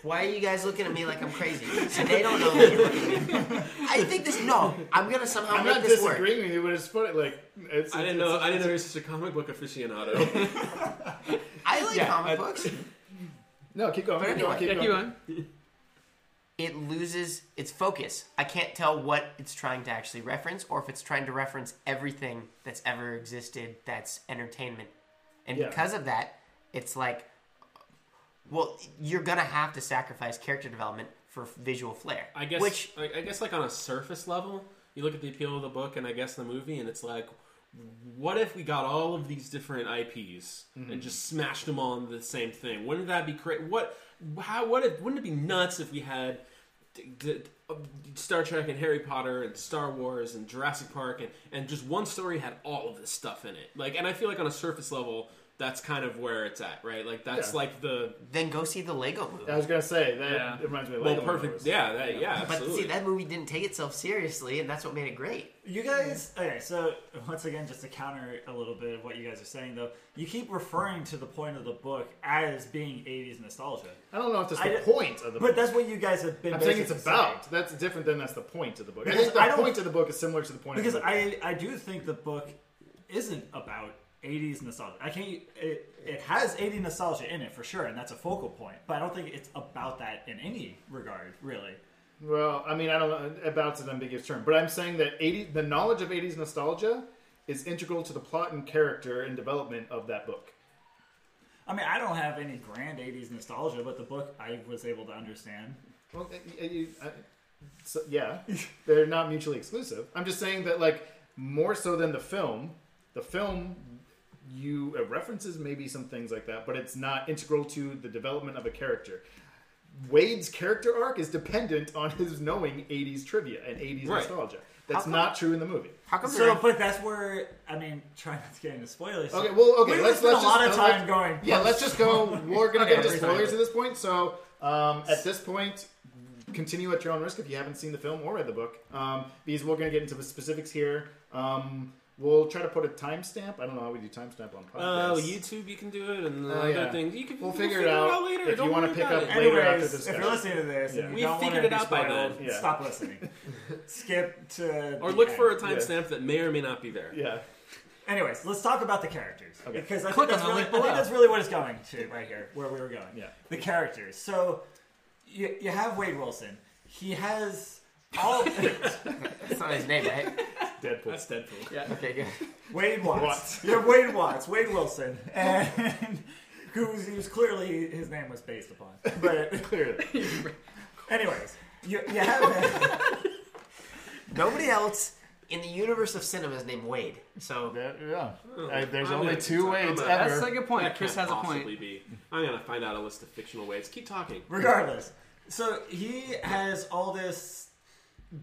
Why are you guys looking at me like I'm crazy? So they don't know that you're looking at me. I think this. No, I'm gonna somehow I'm make not this work. disagreeing with you, but it's funny. Like it's, I didn't it's- know. it's- I didn't know he was such a comic book aficionado. I like Yeah, comic I- books. No, keep going. But keep going. anyway, Keep Yeah, going. keep on. it loses its focus. I can't tell what it's trying to actually reference or if it's trying to reference everything that's ever existed that's entertainment. And Yeah. because of that, it's like, well, you're going to have to sacrifice character development for visual flair. I guess, Which, I, I guess, like on a surface level, you look at the appeal of the book and I guess the movie, and it's like, what if we got all of these different IPs Mm-hmm. and just smashed them all into the same thing? Wouldn't that be great? What, how, what if? Wouldn't it be nuts if we had d- d- uh, Star Trek and Harry Potter and Star Wars and Jurassic Park and and just one story had all of this stuff in it? Like, and I feel like on a surface level. That's kind of where it's at, right? Like that's Yeah. like the then go see the Lego movie. I was gonna say that Yeah. it reminds me of well, Lego perfect. Wars. Yeah, that, yeah, But absolutely. see, that movie didn't take itself seriously, and that's what made it great. You guys, okay, so once again, just to counter a little bit of what you guys are saying, though, you keep referring to the point of the book as being 80s nostalgia. I don't know if that's I the d- point of the But book. that's what you guys have been I'm saying it's basically about. saying. That's different than that's the point of the book. I Because think the I don't- point of the book is similar to the point Because of the book. I, I do think the book isn't about 80s nostalgia. I can't. It, it has 80s nostalgia in it for sure, and that's a focal point. But I don't think it's about that in any regard, really. Well, I mean, I don't know. About's an ambiguous term, but I'm saying that 80, the knowledge of 80s nostalgia is integral to the plot and character and development of that book. I mean, I don't have any grand 80s nostalgia, but the book I was able to understand. Well, y- you, uh, so, yeah, they're not mutually exclusive. I'm just saying that, like, more so than the film, the film you uh, references maybe some things like that, but it's not integral to the development of a character. Wade's character arc is dependent on his knowing 80s trivia and 80s Right. nostalgia. That's come- not true in the movie. How come So, but that's where I mean, trying not to get into spoilers. Okay, well, okay, we let's spent let's a lot just, of uh, time let's- going. Yeah, let's just go. We're gonna Okay, get into every spoilers time. at this point. So, um, at this point, continue at your own risk if you haven't seen the film or read the book, um, because we're gonna get into the specifics here. Um, we'll try to put a timestamp. I don't know how we do timestamp on podcasts. Oh, YouTube, you can do it, and uh, other yeah. things. You can. We'll we'll figure it out later. if you Don't wanna pick up it. later after this. if you're listening to this Yeah. We don't figured it be out by spoiled, then. Yeah. stop listening. Skip to Or the look end. for a timestamp that may or may not be there. Yeah. Anyways, let's talk about the characters Okay. because I Click think, that's on the really, link I think below. that's really what it's going to right here, where we were going. Yeah. the characters. So you, you have Wade Wilson. He has all of That's not his name, right? Deadpool. That's Deadpool. Yeah. Okay, good. Wade Watts. Watts. You have Wade Watts, Wade Wilson, and who's he was clearly his name was based upon. But Clearly. anyways, you, you have Nobody else in the universe of cinema is named Wade. So That- yeah. Uh, there's I'm only gonna- two I'm ways gonna- ever. That's like a point. That Chris can't has a possibly point. Be. I'm gonna find out a list of fictional ways. Keep talking. regardless. So he has all this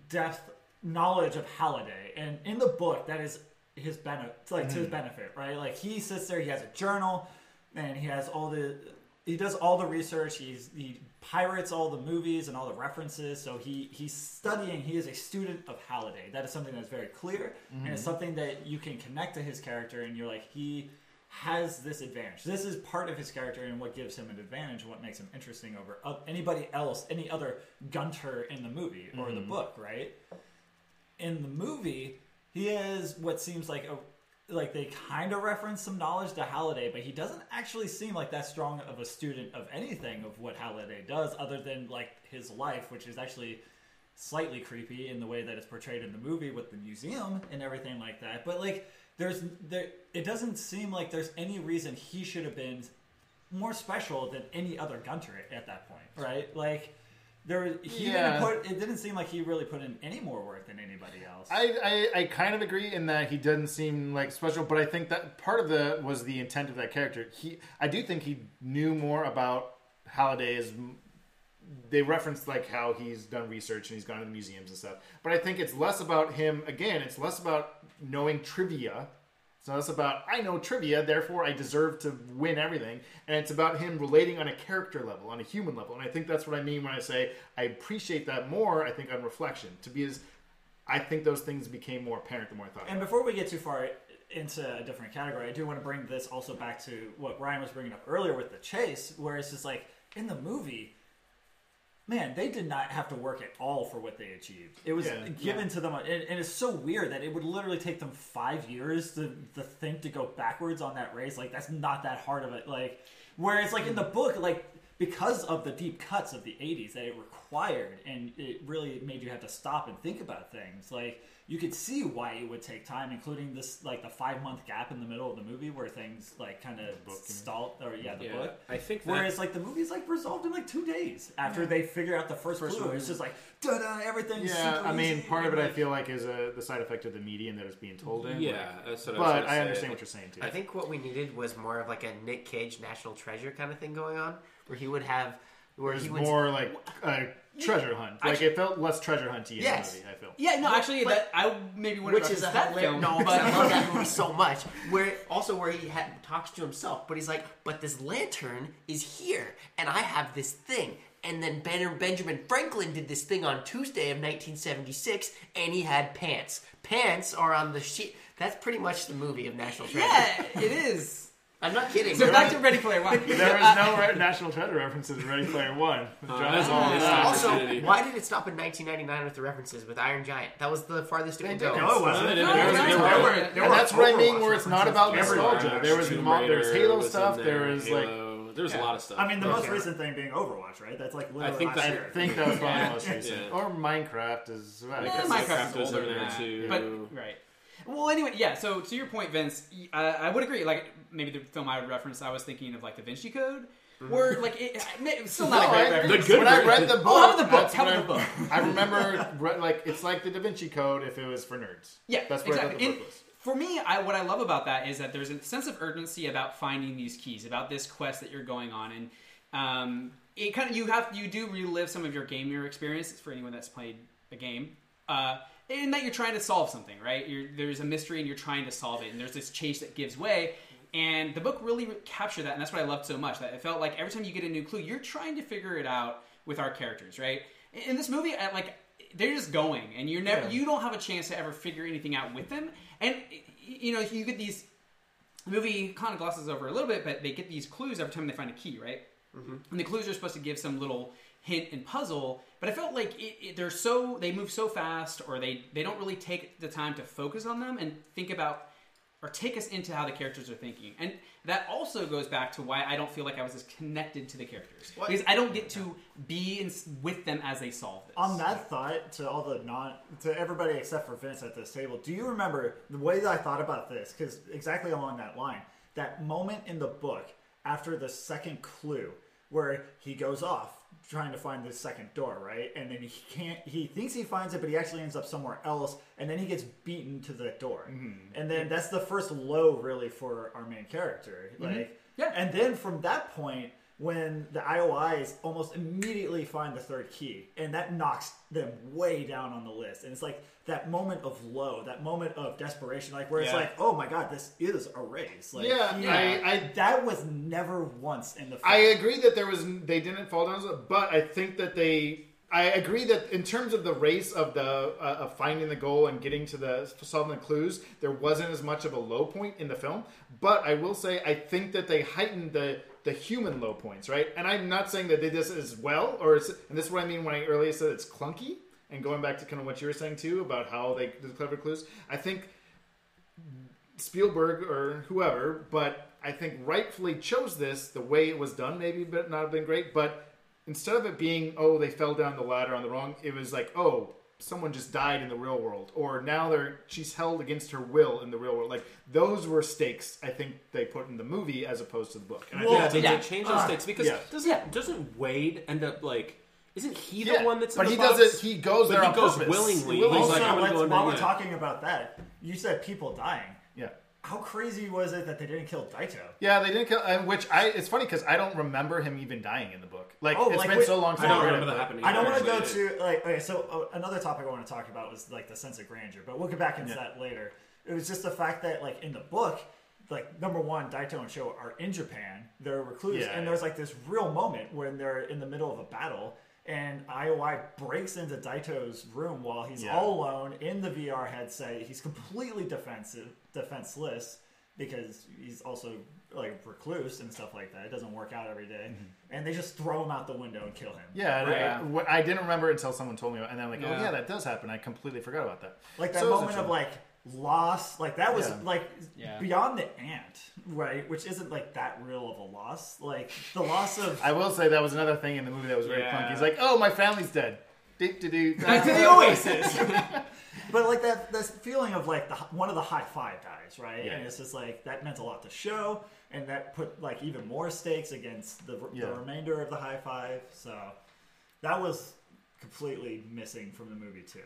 depth knowledge of Halliday, and in the book, that is his benefit, like to his mm-hmm. benefit, right? Like he sits there, he has a journal, and he has all the, he does all the research. He's he pirates all the movies and all the references. So he he's studying. He is a student of Halliday. That is something that's very clear, and it's mm-hmm. something that you can connect to his character, and you're like he has this advantage. This is part of his character and what gives him an advantage, what makes him interesting over anybody else, any other Gunter in the movie or the mm-hmm. book, right? In the movie, he has what seems like a like they kind of reference some knowledge to Halliday, but he doesn't actually seem like that strong of a student of anything of what Halliday does, other than like his life, which is actually slightly creepy in the way that it's portrayed in the movie with the museum and everything like that. But like, there's there, it doesn't seem like there's any reason he should have been more special than any other Gunter at that point, right? Like, there he Yeah. didn't put. It didn't seem like he really put in any more work than anybody else. I, I, I kind of agree in that he doesn't seem like special, but I think that part of the was the intent of that character. He, I do think he knew more about Halliday they referenced like how he's done research and he's gone to the museums and stuff. But I think it's less about him. Again, it's less about knowing trivia. So it's about I know trivia, therefore I deserve to win everything, and it's about him relating on a character level, on a human level, and I think that's what I mean when I say I appreciate that more. I think on reflection, to be as I think those things became more apparent the more I thought. And before we get too far into a different category, I do want to bring this also back to what Ryan was bringing up earlier with the chase, where it's just like in the movie, man, they did not have to work at all for what they achieved. It was Yeah, given to them, and, and it's so weird that it would literally take them five years to, to think to go backwards on that race. Like that's not that hard of it. Like whereas like in the book, like because of the deep cuts of the 80s that it required and it really made you have to stop and think about things like you could see why it would take time including this like the five month gap in the middle of the movie where things like kind of stalled or yeah the Yeah, book I think that- whereas like the movie's like resolved in like two days after they figure out the first, First clue one. it's just like da-da everything's Yeah, super I mean, easy, part of it I feel like is a, the side effect of the medium that it's being told in. Yeah, like- that's what I but gonna I say. understand what you're saying too. I think what we needed was more of like a Nick Cage National Treasure kind of thing going on, where he would have, where it was he would more like a treasure hunt. Like Actually- it felt less treasure hunty in Yes. the movie. I feel. Yeah, no, actually, but- that I maybe would have which is a that film. no, but but I love that movie so much. Where also where he ha- talks to himself, but he's like, "But this lantern is here, and I have this thing." And then ben- Benjamin Franklin did this thing on Tuesday of 1976, and he had pants. Pants are on the sheet. That's pretty much the movie of National Treasure. yeah, it is. I'm not kidding. So back to Ready Player One. There was uh, no re- National Treasure references in Ready Player One. John's uh, all this also, why did it stop in 1999 with the references with Iron Giant? That was the farthest it would go. no it wasn't No, they. There was- No, there were- there no. were and that's what I mean, where it's not about references nostalgia. everywhere. There was Tomb mo- there was Raider Halo was in stuff. There, There was like Halo. there was a lot of stuff. I mean, the most Okay. recent thing being Overwatch, right? That's like I literally think last that- year. I think that was probably the most recent. Yeah. Or Minecraft is. I Yeah, guess Minecraft Minecraft is was older in than there that. too. But right. Well, anyway, yeah. So to your point, Vince, uh, I would agree. Like maybe the film I would reference, I was thinking of like the Vinci Code, where like it, it's still not a great I- reference. The good when I read the book, Oh, the book? How the I, I remember like it's like the Da Vinci Code if it was for nerds. Yeah, that's where I exactly. thought the book was. for me, I, what I love about that is that there's a sense of urgency about finding these keys, about this quest that you're going on, and um, it kind of you have you do relive some of your gamer experiences for anyone that's played a game. Uh, in that you're trying to solve something, right? You're, there's a mystery and you're trying to solve it, and there's this chase that gives way. And the book really captured that, and that's what I loved so much. That it felt like every time you get a new clue, you're trying to figure it out with our characters, right? In this movie, I, like they're just going, and you're never, you don't have a chance to ever figure anything out with them. And you know, you get these the movie kind of glosses over a little bit, but they get these clues every time they find a key, right? Mm-hmm. And the clues are supposed to give some little hint and puzzle, but I felt like it, it, they're so they move so fast, or they they don't really take the time to focus on them and think about or take us into how the characters are thinking. And that also goes back to why I don't feel like I was as connected to the characters because I don't get to be in, with them as they solve this. On that thought, to all the non, to everybody except for Vince at this table, do you remember the way that I thought about this? Because exactly along that line, that moment in the book after the second clue, where he goes off trying to find the second door, right? And then he can't. He thinks he finds it, but he actually ends up somewhere else, and then he gets beaten to the door. Mm-hmm. And then that's the first low, really, for our main character. Mm-hmm. Like, Yeah. and then from that point, when the IOIs almost immediately find the third key, and that knocks them way down on the list. And it's like that moment of low, that moment of desperation, like where it's like, oh my god, this is a race. Like, Yeah, he- I- I- that was never once in the. Film. I agree that there was they didn't fall down, but I think that they. I agree that in terms of the race of the uh, of finding the goal and getting to the solving the clues, there wasn't as much of a low point in the film. But I will say, I think that they heightened the the human low points, right? And I'm not saying that they did this as well, or and this is what I mean when I earlier said it's clunky. And going back to kind of what you were saying too about how they the clever clues, I think Spielberg or whoever, but I think rightfully chose this the way it was done. Maybe but not have been great, but instead of it being oh they fell down the ladder on the wrong, it was like oh someone just died in the real world, or now they're she's held against her will in the real world. Like those were stakes I think they put in the movie as opposed to the book. And I think yeah, they, yeah. they changed those ah, stakes because yeah. doesn't doesn't Wade end up like? Isn't he the Yeah, one that's? but in he the does box? it. He goes But there he on goes purpose. willingly. Willingly. He's also, like, I'm let's- go while we're talking about that, you said people dying. Yeah. How crazy was it that they didn't kill Daito? Yeah, they didn't kill. And which I, it's funny because I don't remember him even dying in the book. Like Oh, it's like, been wait, so long. Since I don't read remember that happening. I don't want to go to like okay. So uh, another topic I want to talk about was like the sense of grandeur, but we'll get back into that later. It was just the fact that like in the book, like number one, Daito and Sho are in Japan. They're recluse, Yeah, and yeah. there's like this real moment when they're in the middle of a battle. And IOI breaks into Daito's room while he's Yeah. all alone in the VR headset. He's completely defensive, defenseless because he's also like recluse and stuff like that. It doesn't work out every day. and they just throw him out the window and kill him. Mm-hmm. Yeah, and Right. I, I didn't remember until someone told me, and I'm like, oh Yeah. yeah, that does happen. I completely forgot about that. Like that So moment of interesting. like loss. Like that was Yeah. like Yeah. beyond the ant, right? Which isn't like that real of a loss. Like the loss of I will say that was another thing in the movie that was very Yeah. funky. He's like, "Oh, my family's dead." Back to the Oasis. But like that, that feeling of like the one of the high five guys, right? Yeah. And it's just like that meant a lot to Sho, and that put like even more stakes against the, Yeah. the remainder of the high five. So that was completely missing from the movie too.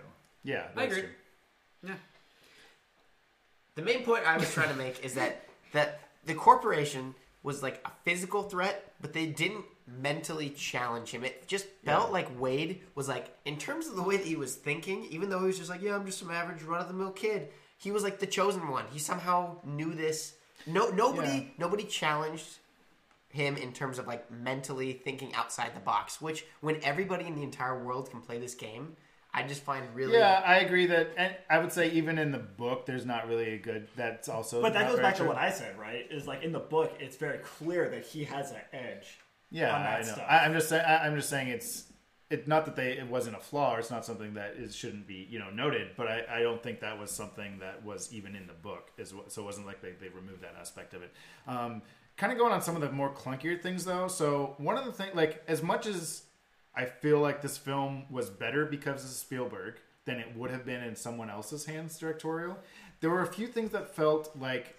Yeah, I that's agree. true. Yeah. The main point I was trying to make is that that the corporation was like a physical threat, but they didn't mentally challenge him. It just felt like Wade was like, in terms of the way that he was thinking, even though he was just like, yeah, I'm just some average run of the mill kid. He was like the chosen one. He somehow knew this. No, nobody, Yeah. nobody challenged him in terms of like mentally thinking outside the box. Which, when everybody in the entire world can play this game, I just find really Yeah, I agree that, and I would say even in the book, there's not really a good. That's also. But that goes very back to what I said, right? Is like in the book, it's very clear that he has an edge. Yeah, I know. stuff. I, I'm just saying. I'm just saying it's. It not that they it wasn't a flaw. Or it's not something that is shouldn't be you know noted. But I, I don't think that was something that was even in the book. Is so it wasn't like they, they removed that aspect of it. Um, kind of going on some of the more clunkier things though. So one of the things like as much as I feel like this film was better because of Spielberg than it would have been in someone else's hands directorial. There were a few things that felt like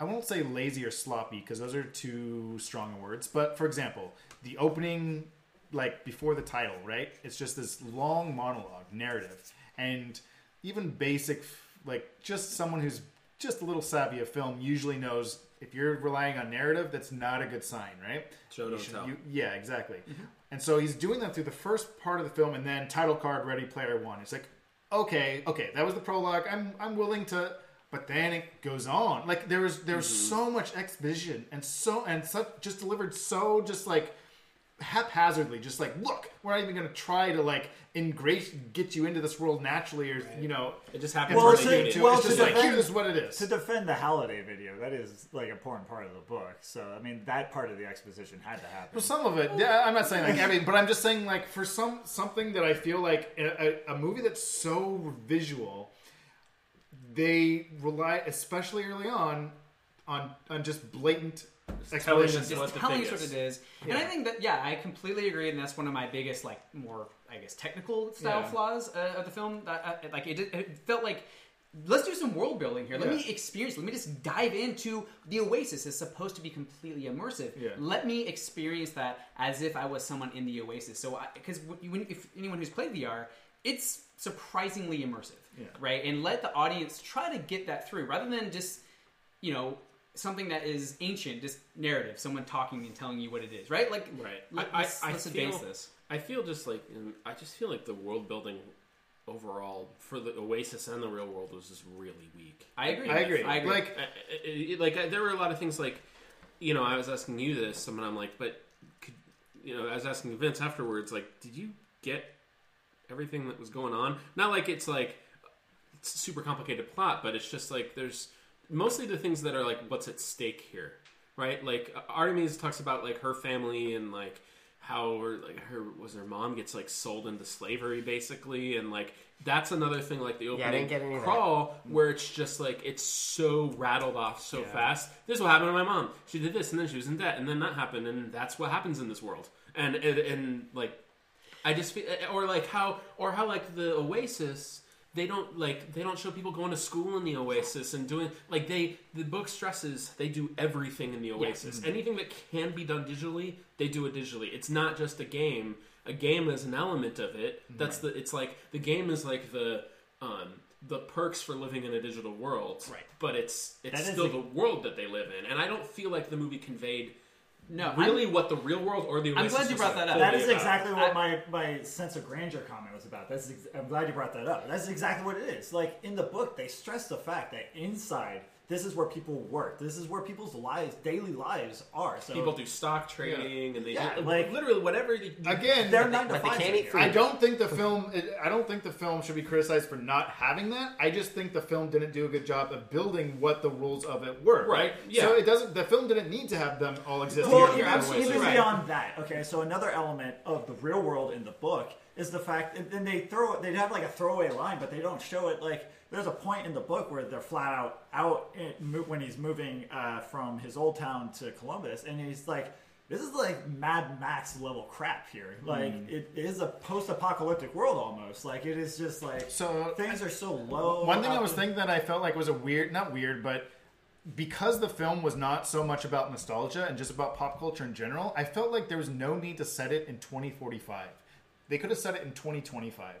I won't say lazy or sloppy because those are too strong words. But for example, the opening, like before the title, right? It's just this long monologue narrative, and even basic, like just someone who's just a little savvy of film usually knows if you're relying on narrative, that's not a good sign, right? Show don't should- tell. you- yeah, exactly. Mm-hmm. And so he's doing that through the first part of the film, and then title card, Ready Player One. It's like, okay, okay, that was the prologue. I'm I'm willing to, but then it goes on. Like there was there was mm-hmm. so much exposition and so and such just delivered so just like haphazardly. Just like, look, we're not even going to try to like ingrate get you into this world naturally, or you know, It just happens Well, to- they do into it. it. well, it's just like defend- here's what it is. To defend the Halliday video, that is like an important part of the book. So I mean, that part of the exposition had to happen. For some of it, yeah, I'm not saying like everything, but I'm just saying like for some something that I feel like a, a, a movie that's so visual, they rely, especially early on, on on just blatant telling us explanations. what It's the telling thing us what is. it is, and I think that yeah, I completely agree, and that's one of my biggest like more I guess technical style Yeah. flaws uh, of the film. That uh, like it, did- it felt like. Let's do some world building here. Let Yeah. me experience. Let me just dive into the Oasis. It's supposed to be completely immersive. Yeah. Let me experience that as if I was someone in the Oasis. So, because when if anyone who's played VR, it's surprisingly immersive, Yeah. right? And let the audience try to get that through, rather than just you know something that is ancient, just narrative, someone talking and telling you what it is, right? Like, Right. Let, I, us I, I let's feel, advance this. I feel just like I just feel like the world building overall for the Oasis and the real world was just really weak. I agree. I agree. I agree. Like I- I- I- like I, there were a lot of things like you know I was asking you this, and I'm like, but could, you know I was asking Vince afterwards, like, did you get everything that was going on? Not like it's like it's a super complicated plot, but it's just like there's mostly the things that are like what's at stake here, right? Like Artemis talks about like her family and like how her like her was her mom gets like sold into slavery basically, and like that's another thing like the opening didn't get any of that. crawl where it's just like it's so rattled off so fast. This is what happened to my mom. She did this, and then she was in debt, and then that happened, and that's what happens in this world. And and, and like I just feel, eh, or like how, or how like the Oasis, they don't like they don't show people going to school in the Oasis and doing like they the book stresses they do everything in the Oasis. Mm-hmm. Anything that can be done digitally, they do it digitally. It's not just a game. A game is an element of it. Mm-hmm. That's the. It's like the game is like the. Um, the perks for living in a digital world, Right. But it's it's That still a- the world that they live in, and I don't feel like the movie conveyed No, really what the real world or the I'm glad you brought that up. That is fully about. exactly what I- my, my sense of grandeur comment was about. That's ex- I'm glad you brought that up. That's exactly what it is. Like in the book, they stress the fact that inside this is where people work. This is where people's lives, daily lives, are. So people do stock trading and they Yeah, do, like- literally whatever. They, again, They're not But they defined can't eat food. I don't think the film. It, I don't think the film should be criticized for not having that. I just think the film didn't do a good job of building what the rules of it were. Right, yeah. So it doesn't. The film didn't need to have them all exist. Well, together. even, absolutely even right. beyond that, okay. So another element of the real world in the book is the fact, and then they throw it. They have like a throwaway line, but they don't show it. Like there's a point in the book where they're flat out out in, when he's moving uh, from his old town to Columbus, and he's like. This is like Mad Max level crap here. Like Hmm. it is a post-apocalyptic world almost. Like it is just like So, things are so low. One thing I was in- thinking that I felt like was a weird, not weird, but because the film was not so much about nostalgia and just about pop culture in general, I felt like there was no need to set it in 2045. They could have set it in 2025.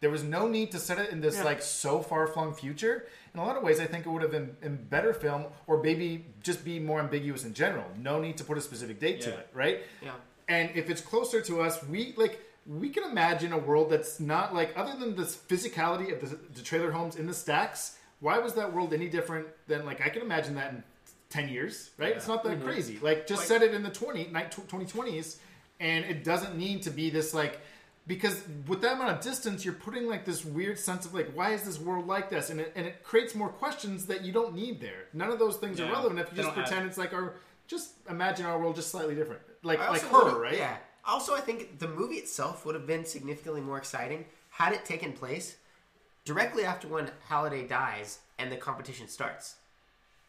There was no need to set it in this like so far flung future. In a lot of ways, I think it would have been in better film, or maybe just be more ambiguous in general. No need to put a specific date to it, right? Yeah. And if it's closer to us, we like we can imagine a world that's not like other than the physicality of the, the trailer homes in the stacks. Why was that world any different than like I can imagine that in ten years, right? It's not that mm-hmm. crazy. Like just set it in the 20, 2020s, and it doesn't need to be this like because with that amount of distance, you're putting like this weird sense of like why is this world like this, and it and it creates more questions that you don't need there. None of those things are relevant if you just don't pretend it's like our just imagine our world just slightly different, like like also her, right? Yeah. Also, I think the movie itself would have been significantly more exciting had it taken place directly after when Halliday dies and the competition starts.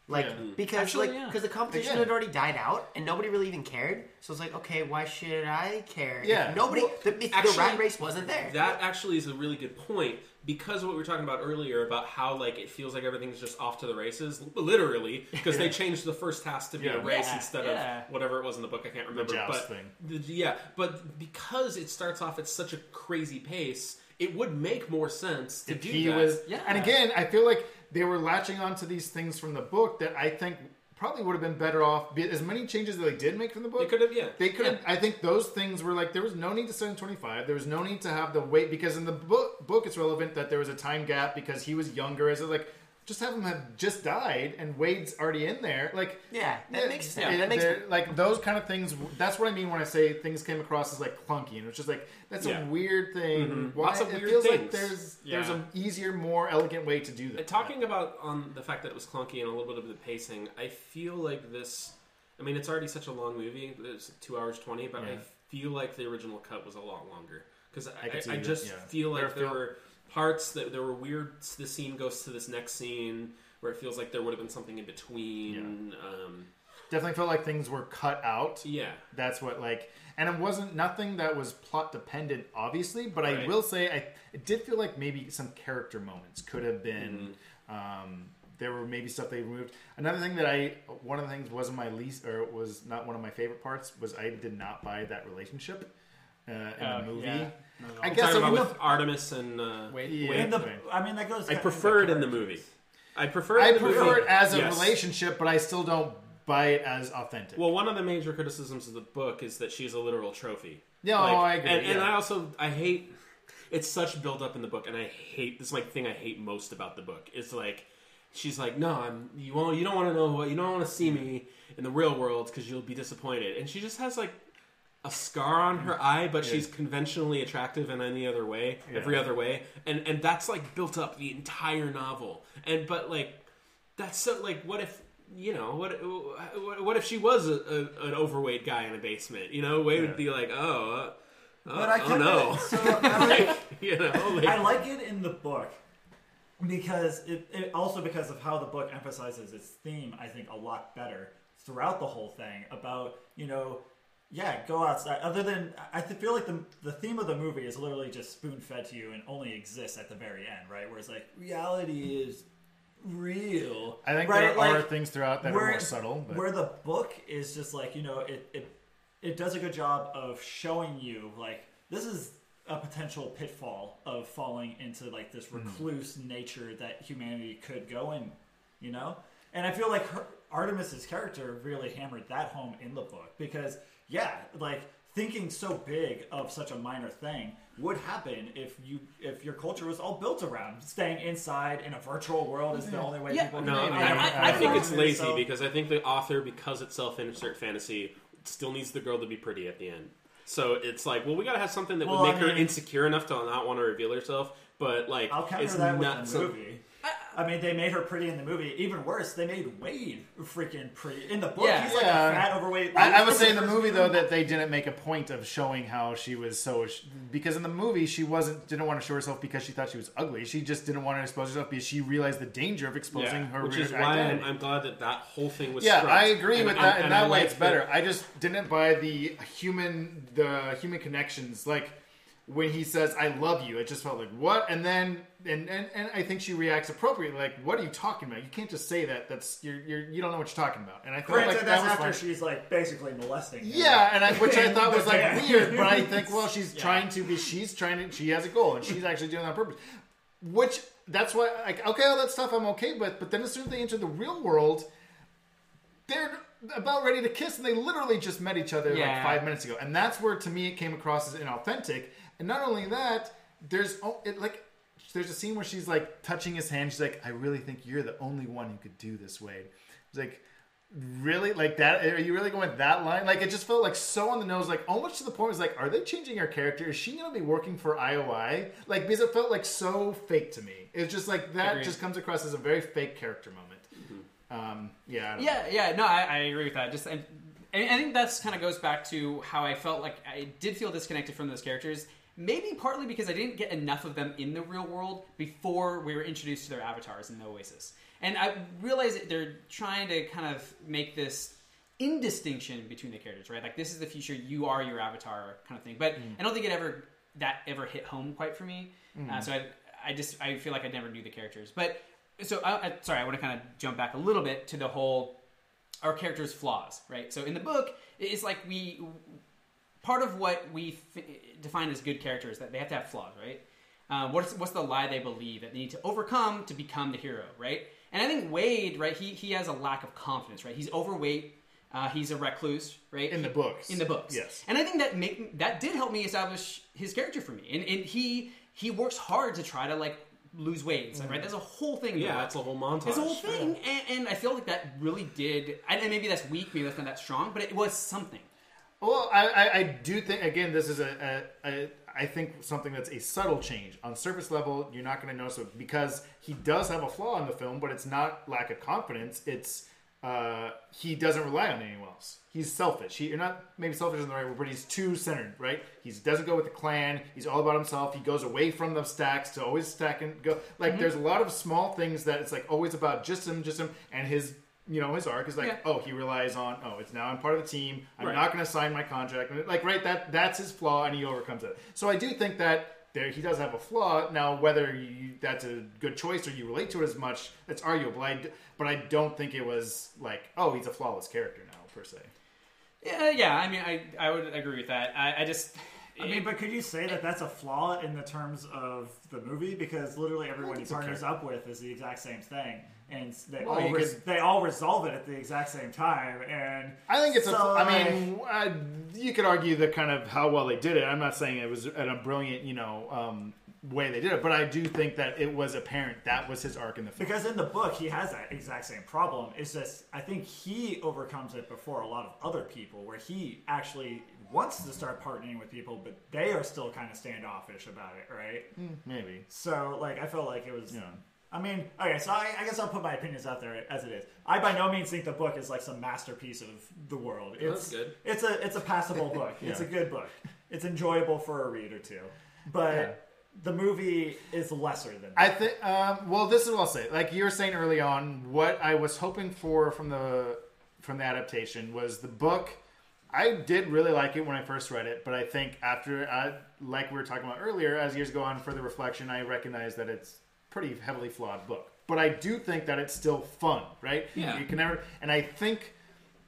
Like Yeah. Mm. because Actually, like yeah. because the competition Again. had already died out and nobody really even cared. So it's like, okay, why should I care? If Yeah. nobody. Well, the, if actually, the rat race wasn't there. That actually is a really good point because of what we were talking about earlier about how like it feels like everything's just off to the races, literally, because they changed the first task to be a race Yeah, instead yeah. of whatever it was in the book. I can't remember. joust but thing. the- yeah, but because it starts off at such a crazy pace, it would make more sense to if do he that. was Yeah. and again i feel like they were latching onto these things from the book that i think probably would have been better off as many changes that they did make from the book They could have, yeah. they could Yeah. i think those things were like there was no need to set in 25 there was no need to have the wait because in the book book it's relevant that there was a time gap because he was younger as like just have him have just died and wade's already in there like Yeah, that makes sense. it- That makes- like those kind of things. That's what I mean when I say things came across as like clunky, and it's just like that's Yeah. a weird thing. Mm-hmm. Why Lots of it weird feels like things. there's there's Yeah. an easier, more elegant way to do that. Talking about on the fact that it was clunky and a little bit of the pacing, I feel like this. I mean, it's already such a long movie. It's two hours twenty, but I feel like the original cut was a lot longer because I, I could I, just yeah. feel like There there feel- were parts that there were weird. The scene goes to this next scene where it feels like there would have been something in between. Um, Definitely felt like things were cut out. yeah, That's what like, and it wasn't nothing that was plot dependent, obviously. But I will say, I it did feel like maybe some character moments could have been. Mm-hmm. Um, there were maybe stuff they removed. Another thing that I, one of the things wasn't my least, or was not one of my favorite parts, was I did not buy that relationship uh, in Oh, the movie. yeah. I I'm guess talking about with Artemis and. Uh, Wait, Yeah. wait. In the, I mean, that goes. I prefer it in the movie. I prefer. It I in the prefer movie. it as a Yes. relationship, but I still don't buy it as authentic. Well, one of the major criticisms of the book is that she's a literal trophy. Yeah, oh, I agree, And, and. I also I hate it's such build up in the book, and I hate this is my thing I hate most about the book. It's like she's like, no, I'm you won't you don't want to know what you don't want to see me in the real world because you'll be disappointed, and she just has like. A scar on her eye, but she's conventionally attractive in any other way, every other way, and and that's like built up the entire novel. And but like that's so like what if you know what what, what if she was a, a, an overweight guy in a basement you know Wade would be like oh uh, But I oh kinda, no So I like, you know like, I like it in the book because it, it also because of how the book emphasizes its theme. I think a lot better throughout the whole thing about you know. Yeah, go outside. Other than, I feel like the the theme of the movie is literally just spoon fed to you and only exists at the very end, right? Whereas like reality is real. I think right? there Like, are things throughout that are more subtle. But Where the book is just like you know it, it it does a good job of showing you like this is a potential pitfall of falling into like this hmm. recluse nature that humanity could go in, you know. And I feel like her, Artemis's character really hammered that home in the book because yeah, like thinking so big of such a minor thing would happen if you if your culture was all built around staying inside in a virtual world is the only way Yeah. people no can I, make I, I think it's lazy So- because I think the author because it's self insert fantasy still needs the girl to be pretty at the end so it's like well we gotta have something that Well, would I make her insecure enough to not want to reveal herself but like I'll counter it's that not with the some- movie. I mean, they made her pretty in the movie. Even worse, they made Wade freaking pretty in the book. Yeah. he's like Yeah. a fat, overweight. I, I would say in the movie though that they didn't make a point of showing how she was so because in the movie she wasn't didn't want to show herself because she thought she was ugly. She just didn't want to expose herself because she realized the danger of exposing her which is why I'm. I'm glad that that whole thing was. yeah, scrubbed. I agree And with I- that. In and I that way, like it's that- better. I just didn't buy the human the human connections like. When he says "I love you," it just felt like what, and then and, and and I think she reacts appropriately. Like, what are you talking about? You can't just say that. That's you're, you're you don't know what you're talking about. And I felt Granted, like that's that was after fine. she's like basically molesting. him. Yeah, and I, which I thought was like weird, but I think well, she's trying to be, she's trying to, she has a goal, and she's actually doing that on purpose. Which that's why, like, okay, all that stuff I'm okay with, but then as soon as they enter the real world, they're about ready to kiss, and they literally just met each other like five minutes ago, and that's where to me it came across as inauthentic. And not only that, there's oh, it like. There's a scene where she's like touching his hand. She's like, "I really think you're the only one who could do this, Wade." It's like, really like that are you really going with that line like it just felt like so on the nose like almost to the point was like are they changing her character is she going to be working for ioi like because it felt like so fake to me it's just like that Agreed. just comes across as a very fake character moment um yeah I don't know. Yeah, yeah, no, I, I agree with that. Just, and, and I think that's kind of goes back to how I felt like I did feel disconnected from those characters. Maybe partly because I didn't get enough of them in the real world before we were introduced to their avatars in the Oasis. And I realize that they're trying to kind of make this indistinction between the characters, right? Like this is the future, you are your avatar kind of thing. But I don't think it ever that ever hit home quite for me. Uh, so I, I just I feel like I never knew the characters. But so I, I, sorry, I want to kind of jump back a little bit to the whole our characters' flaws, right? So in the book, it's like we part of what we f- define as good characters that they have to have flaws, right? Uh, what's what's the lie they believe that they need to overcome to become the hero, right? And I think Wade, right? He he has a lack of confidence, right? He's overweight. Uh, he's a recluse, right? In the books. In the books, Yes. And I think that make that did help me establish his character for me. And, and he he works hard to try to like lose weight, so, right? There's a whole thing. Yeah, that's a whole montage. It's a whole thing, and, and I feel like that really did. And maybe that's weak, maybe that's not that strong, but it was something. Well, I, I, I do think again this is a, a, a I think something that's a subtle change on surface level. You're not going to notice it because he does have a flaw in the film, but it's not lack of confidence. It's uh, he doesn't rely on anyone else. He's selfish. He, you're not maybe selfish isn't the right word, but he's too centered. Right? He doesn't go with the clan. He's all about himself. He goes away from the stacks to always stack and go. Like there's a lot of small things that it's like always about just him, just him, and his you know his arc is like Yeah. oh he relies on oh it's now I'm part of the team. I'm Right. not going to sign my contract. And, Like right that that's his flaw, and he overcomes it. So I do think that there he does have a flaw. Now whether you, that's a good choice or you relate to it as much, that's arguable. I d but I don't think it was like oh he's a flawless character now per se. Yeah, yeah. I mean, I I would agree with that. I, I just. I mean, but could you say that that's a flaw in the terms of the movie? Because literally everyone he it's okay. partners up with is the exact same thing, and they Well, all res- could- they all resolve it at the exact same time. And I think it's a. So, I mean, I, you could argue the kind of how well they did it. I'm not saying it was at a brilliant, you know, um, way they did it, but I do think that it was apparent that was his arc in the film. Because in the book, he has that exact same problem. It's just, I think he overcomes it before a lot of other people, where he actually wants to start partnering with people, but they are still kind of standoffish about it, right? Maybe. So, like, I felt like it was. Yeah. I mean, okay, so I, I guess I'll put my opinions out there as it is. I by no means think the book is like some masterpiece of the world. It's That's good. It's a it's a passable book. It's a good book. It's enjoyable for a read or two, but Yeah. the movie is lesser than. I think. Um, well, this is what I'll say. Like you were saying early on, what I was hoping for from the from the adaptation was the book. I did really like it when I first read it, but I think after, uh, like we were talking about earlier, as years go on, further reflection, I recognize that it's pretty heavily flawed book. But I do think that it's still fun, right? Yeah. You can never, and I think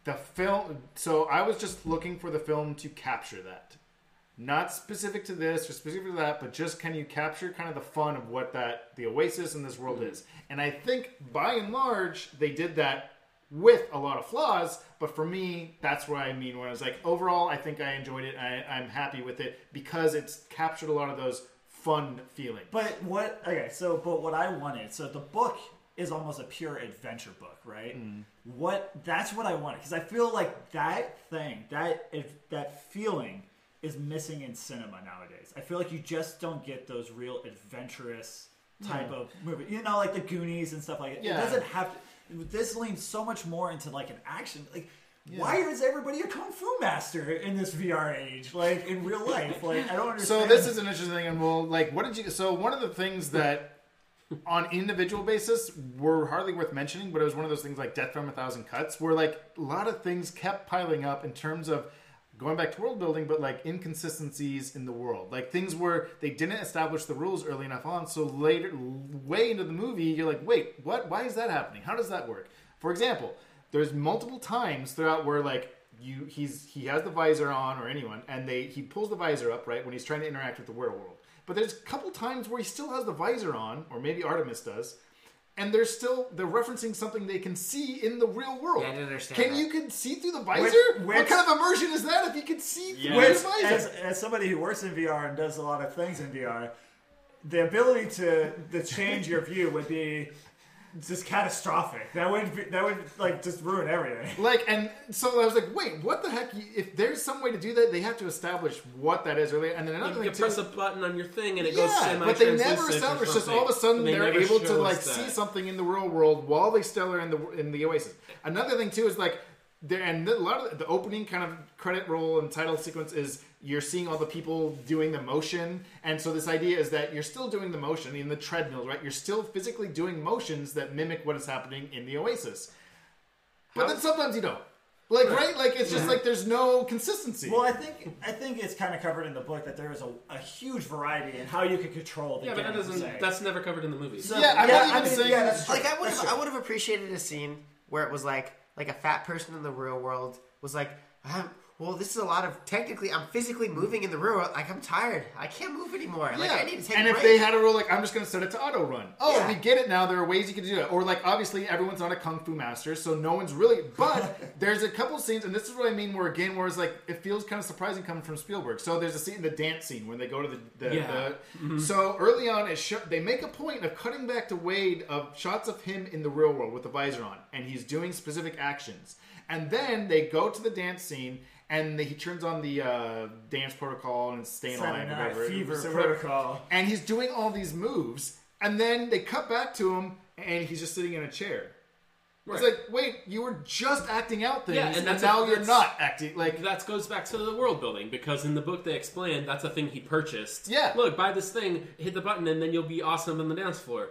the film. So I was just looking for the film to capture that not specific to this or specific to that, but just can you capture kind of the fun of what that the Oasis in this world hmm. is? And I think by and large they did that with a lot of flaws, but for me that's what I mean. When I was like, overall, I think I enjoyed it. I, I'm happy with it because it's captured a lot of those fun feeling. But what? Okay, so but what I wanted. So the book is almost a pure adventure book, right? Mm-hmm. What? That's what I wanted because I feel like that thing, that if that feeling, is missing in cinema nowadays. I feel like you just don't get those real adventurous type of movie. You know, like the Goonies and stuff like that. Yeah. It doesn't have to. This leans so much more into like an action. Like, why is everybody a kung fu master in this VR age? Like in real life, like I don't understand. So this is an interesting thing, and well, like, what did you? So one of the things that, on individual basis, were hardly worth mentioning, but it was one of those things like Death from a Thousand Cuts, where like a lot of things kept piling up in terms of going back to world building, but like inconsistencies in the world, like things where they didn't establish the rules early enough on. So later, way into the movie, you're like, wait, what? Why is that happening? How does that work? For example, there's multiple times throughout where like you he's he has the visor on or anyone and they he pulls the visor up right when he's trying to interact with the real world but there's a couple times where he still has the visor on or maybe artemis does and they're still they're referencing something they can see in the real world. Yeah, I didn't understand can that. you can see through the visor? Which- what kind of immersion is that if you can see through Which, the visor? as, as somebody who works in VR and does a lot of things in VR, the ability to to change your view would be just catastrophic. That would be, that would like just ruin everything. Like, and so I was like, wait, what the heck? If there's some way to do that, they have to establish what that is earlier. And then another You thing can press too, a button on your thing and it goes yeah, semi but they never established. Just all of a sudden, They they're able to like us see something in the real world while they still are in the in the Oasis. Another thing too is like there, and a lot of the, the opening kind of credit roll and title sequence is you're seeing all the people doing the motion, and so this idea is that you're still doing the motion in the treadmill, right? You're still physically doing motions that mimic what is happening in the Oasis. But then sometimes you don't. Like right, like it's just like there's no consistency. Well, I think I think it's kind of covered in the book that there is a, a huge variety in how you can control the Yeah, but that doesn't, that's never covered in the movie. So- Yeah, I'm yeah, not I even mean, saying- yeah, that's true. Like I would have i would have appreciated a scene where it was like, like a fat person in the real world was like, well, this is a lot of technically, I'm physically moving in the real world. Like I'm tired, I can't move anymore. Like I need to take and a if break. they had a rule like I'm just going to set it to auto run. Oh, Yeah. we get it now. There are ways you can do it. Or like obviously everyone's not a kung fu master, so no one's really. But there's a couple scenes, and this is what I mean. Where again, where it's like it feels kind of surprising coming from Spielberg. So there's a scene, in the dance scene, when they go to the. the, Yeah. the mm-hmm. So early on, it sho- they make a point of cutting back to Wade of shots of him in the real world with the visor on, and he's doing specific actions. And then they go to the dance scene. And they, he turns on the uh, dance protocol and staying alive, whatever. Fever So protocol. and he's doing all these moves, and then they cut back to him, and he's just sitting in a chair. It's like, wait, you were just acting out things, Yeah, and and, now a- you're not acting. Like, that goes back to the world building because in the book they explain that's a thing he purchased. Yeah. Look, buy this thing, hit the button, and then you'll be awesome on the dance floor,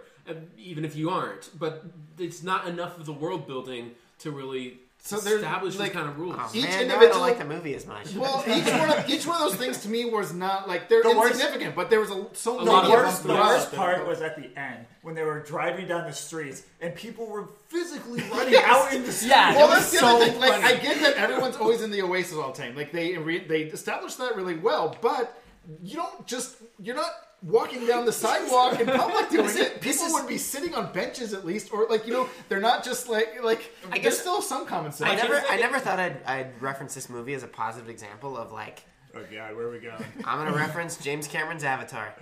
even if you aren't. But it's not enough of the world building to really So there's, establish like- these kind of rules. Oh, each man, now I individual- don't like the movie as much. well, each one, of, each one of those things to me was not like they're The worst- insignificant, but there was a so A lot The of of worst, the worst part was at the end when they were driving down the streets and people were physically running out in the street. Yeah, Well, It was that's the so other thing. Like. I get that everyone's always in the Oasis all the time. Like, they re- they established that really well, but you don't just you're not walking down the sidewalk in public doing it. People would be sitting on benches at least, or like you know, they're not just like like. I there's guess- still some common sense. I never, I never thought I'd, I'd reference this movie as a positive example of like Oh god, where are we going? I'm gonna reference James Cameron's Avatar.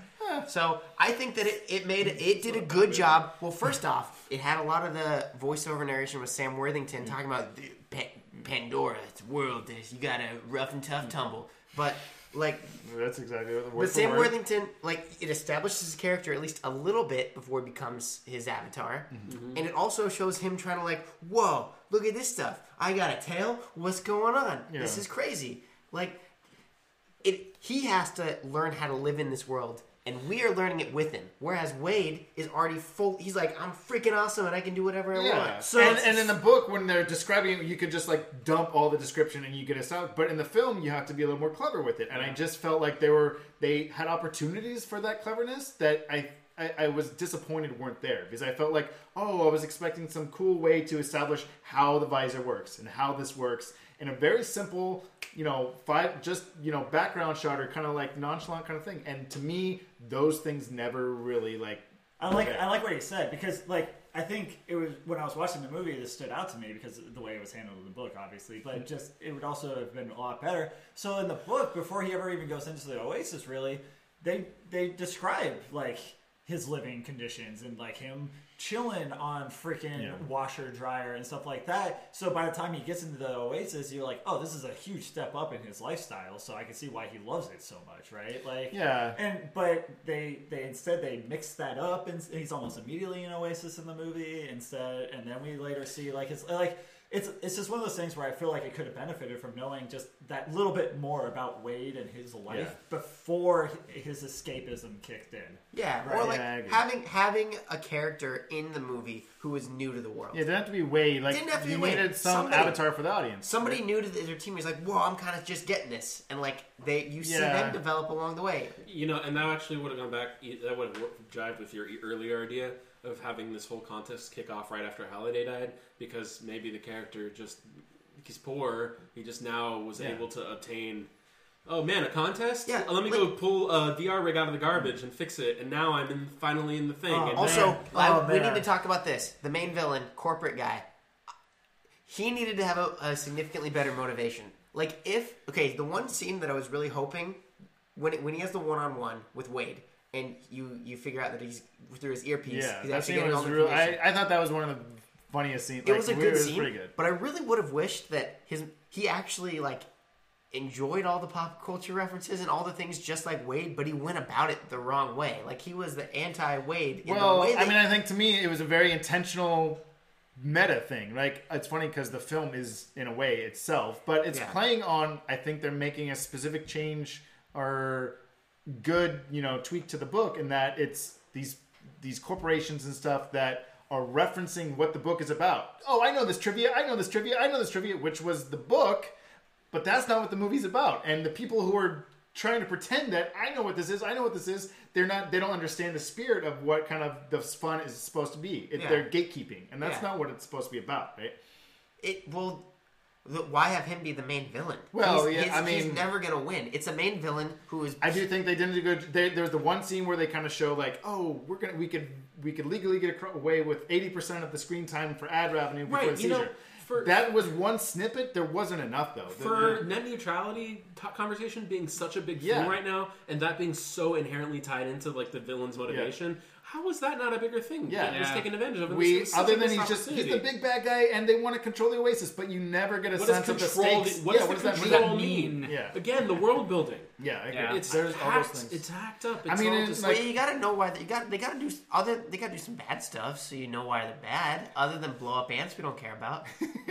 So I think that it, it made it did a good job. Well, first off, it had a lot of the voiceover narration with Sam Worthington talking about the Pa- Pandora, it's world, this you got a rough and tough tumble. But like, That's exactly what the word but Sam word. Worthington, like it establishes his character at least a little bit before he becomes his avatar, Mm-hmm. and it also shows him trying to like, whoa, look at this stuff. I got a tail. What's going on? This is crazy. Like it he has to learn how to live in this world and we are learning it with him whereas wade is already full he's like i'm freaking awesome and i can do whatever i Yeah. want So and, and in the book, when they're describing it, you could just like dump all the description and you get us out. But in the film, you have to be a little more clever with it. And I just felt like they were they had opportunities for that cleverness that I. I, I was disappointed weren't there because I felt like, oh, I was expecting some cool way to establish how the visor works and how this works in a very simple, you know, five just you know background shot or kind of like nonchalant kind of thing. And to me, those things never really like I like I like what he said because like I think it was when I was watching the movie this stood out to me because the way it was handled in the book, obviously. But just it would also have been a lot better. So in the book, before he ever even goes into the Oasis, really, they they describe like his living conditions and like him chilling on freaking Yeah. washer dryer and stuff like that. So by the time he gets into the Oasis, you're like, oh, this is a huge step up in his lifestyle. So I can see why he loves it so much, right? Like, Yeah. And but they they instead they mix that up and he's almost immediately in Oasis in the movie instead, and then we later see like it's like. It's, it's just one of those things where I feel like it could have benefited from knowing just that little bit more about Wade and his life Yeah. before his escapism kicked in. Yeah, Right, or like yeah, having having a character in the movie who was new to the world. Yeah, it didn't have to be Wade. Like Didn't have to be you Wade. needed some Somebody- avatar for the audience. Somebody new to their team was like, "Whoa, I'm kind of just getting this," and like they, you see Yeah. them develop along the way. You know, and that actually would have gone back. That would have worked- jived with your earlier idea of having this whole contest kick off right after Halliday died, because maybe the character just he's poor. He just now was Yeah. able to obtain. Oh man, a contest! Yeah, oh, let me like- go pull a VR rig out of the garbage and fix it, and now I'm in, finally in the thing. Oh, and Also, oh, Man. I, Oh, we man. need to talk about this. The main villain, corporate guy, he needed to have a, a significantly better motivation. Like if okay, the one scene that I was really hoping when it, when he has the one on one with Wade, and you you figure out that he's through his earpiece, Yeah, he's that actually scene getting all was the real. information. I, I thought that was one of the funniest scenes. it Like, was a we- good it was scene, pretty good. but I really would have wished that his he actually like enjoyed all the pop culture references and all the things just like Wade, but he went about it the wrong way. Like he was the anti Wade. Well, way I mean, I think to me it was a very intentional meta thing. Like it's funny because the film is in a way itself, but it's Yeah. playing on. I think they're making a specific change or good, you know, tweak to the book in that it's these these corporations and stuff that are referencing what the book is about. Oh, I know this trivia. I know this trivia. I know this trivia, which was the book, but that's not what the movie's about. And the people who are trying to pretend that I know what this is, I know what this is, they're not. They don't understand the spirit of what kind of the fun is supposed to be. It, Yeah. They're gatekeeping, and that's Yeah. not what it's supposed to be about, right? it well why have him be the main villain Well, he's, yeah, he's, I he's never gonna win it's a main villain who is I do think they did a good. They, there was the one scene where they kind of show like, oh, we're gonna we could we could legally get away with eighty percent of the screen time for ad revenue before Right, the you know, seizure. For- that was one snippet. There wasn't enough though. For net neutrality t- conversation being such a big Yeah. thing right now, and that being so inherently tied into like the villain's motivation, how was that not a bigger thing? Yeah. that he was Yeah. taken advantage of. and we this was such other a than missed he's just he's opportunity. the big bad guy and they want to control the Oasis, but you never get a What sense of the control? stakes. What yeah, does what the does that mean? control What does that mean? mean? Yeah. Again, the world building. Yeah, I agree. Yeah. It's There's all those hacked. things. It's hacked up. I mean, all it's just like- well, you gotta know why they, you got they gotta do s- other they gotta do some bad stuff so you know why they're bad other than blow up ants we don't care about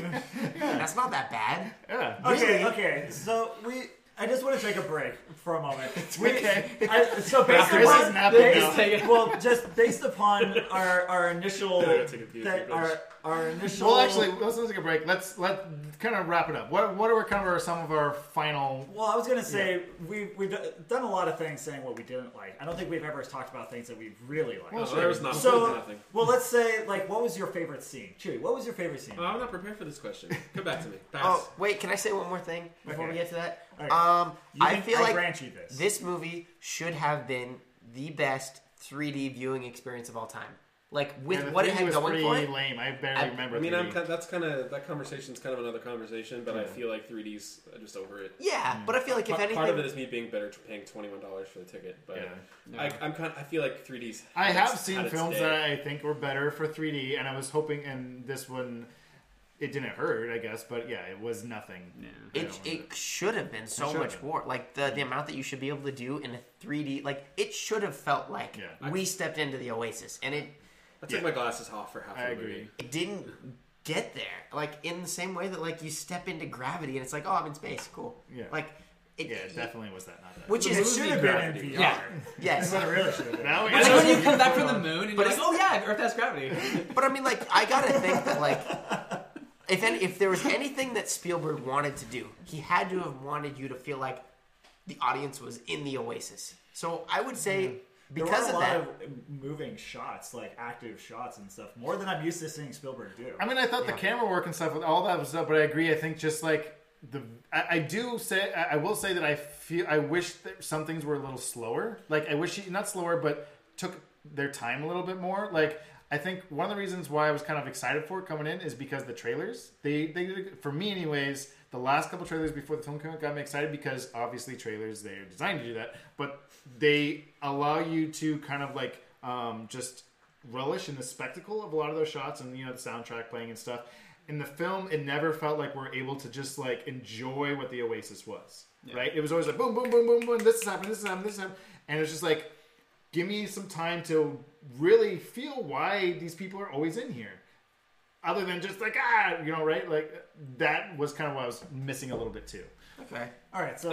that's not that bad yeah. Okay, okay. So we, I just want to take a break for a moment. We, okay. I, so based Chris upon, is based- now. well, just based upon our our initial, gotta take a few that our our initial. Well, actually, let's, let's take a break. Let's let kind of wrap it up. What what are kind of our, some of our final? Well, I was gonna say we we've done a lot of things saying what we didn't like. I don't think we've ever talked about things that we really liked. Oh, there was not so, nothing. well, let's say like, what was your favorite scene? Chewy, what was your favorite scene? Oh, I'm not prepared for this question. Come back to me. Pass. oh wait can I say one more thing before we get to that Okay. um I feel I like grant you this. this movie should have been the best 3D viewing experience of all time like with Yeah, what it had was going pretty for it lame. I barely I- remember. I mean, 3D. I'm that's kind of that conversation's kind of another conversation, but I feel like 3D's just over it. yeah but I feel like if Pa- anything part of it is me being better to paying twenty one dollars for the ticket, but Yeah. I, I'm kind. I feel like 3D's. I have seen films that I think were better for 3D, and I was hoping, and this one, it didn't hurt, I guess, but yeah, it was nothing. I It, don't it should have been so much have. more. Like the, the amount that you should be able to do in a 3D, like it should have felt like Yeah. we stepped into the Oasis, and it I take Yeah. my glasses off for half. I the agree. movie. it didn't get there. Like in the same way that like you step into gravity and it's like, oh, I'm in space, cool. Yeah. Like it, Yeah, it definitely was that not that. which it is should have been in. VR. Yeah. yes. That's what it really should have been. Now we It's like when you come back from the moon and But you're like, oh yeah, Earth has gravity. But I mean, like, I gotta think that, like, if any, if there was anything that Spielberg wanted to do, he had to have wanted you to feel like the audience was in the Oasis. So I would say hmm. because there were a that, lot of moving shots, like active shots and stuff, more than I'm used to seeing Spielberg do. I mean, I thought the camera work and stuff, with all that was up, but I agree. I think just like the, I, I do say, I, I will say that I feel, I wish that some things were a little slower. Like I wish, he, not slower, but took their time a little bit more. Like I think one of the reasons why I was kind of excited for it coming in is because the trailers. They, they, for me, anyways, the last couple trailers before the film came out got me excited because obviously trailers they're designed to do that, but they allow you to kind of like um, just relish in the spectacle of a lot of those shots and you know the soundtrack playing and stuff. In the film, it never felt like we're able to just like enjoy what the Oasis was. Right? It was always like boom, boom, boom, boom, boom. This is happening. This is happening. This is happening. And it's just like, give me some time to really feel why these people are always in here other than just like ah you know right like that was kind of what i was missing a little bit too Okay. All right, so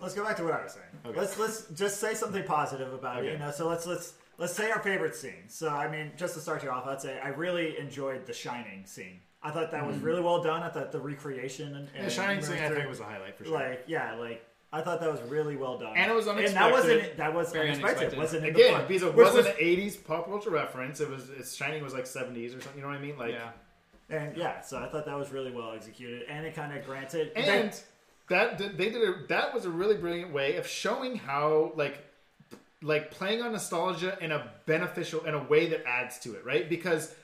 let's go back to what I was saying. Okay. Let's let's just say something positive about it. You know, so let's let's let's say our favorite scene. So I mean, just to start you off, I'd say I really enjoyed the Shining scene. I thought that was really well done. I thought the recreation and, the and shining scene i think was a highlight for sure like yeah, like I thought that was really well done. And it was And that wasn't that was Very unexpected. unexpected. Wasn't in the again book. because it wasn't was- an 80s pop culture reference it was it's shining was like 70s or something you know what i mean like Yeah. and yeah, so I thought that was really well executed, and it kind of granted and that did- they did a, that was a really brilliant way of showing how like like playing on nostalgia in a beneficial in a way that adds to it right because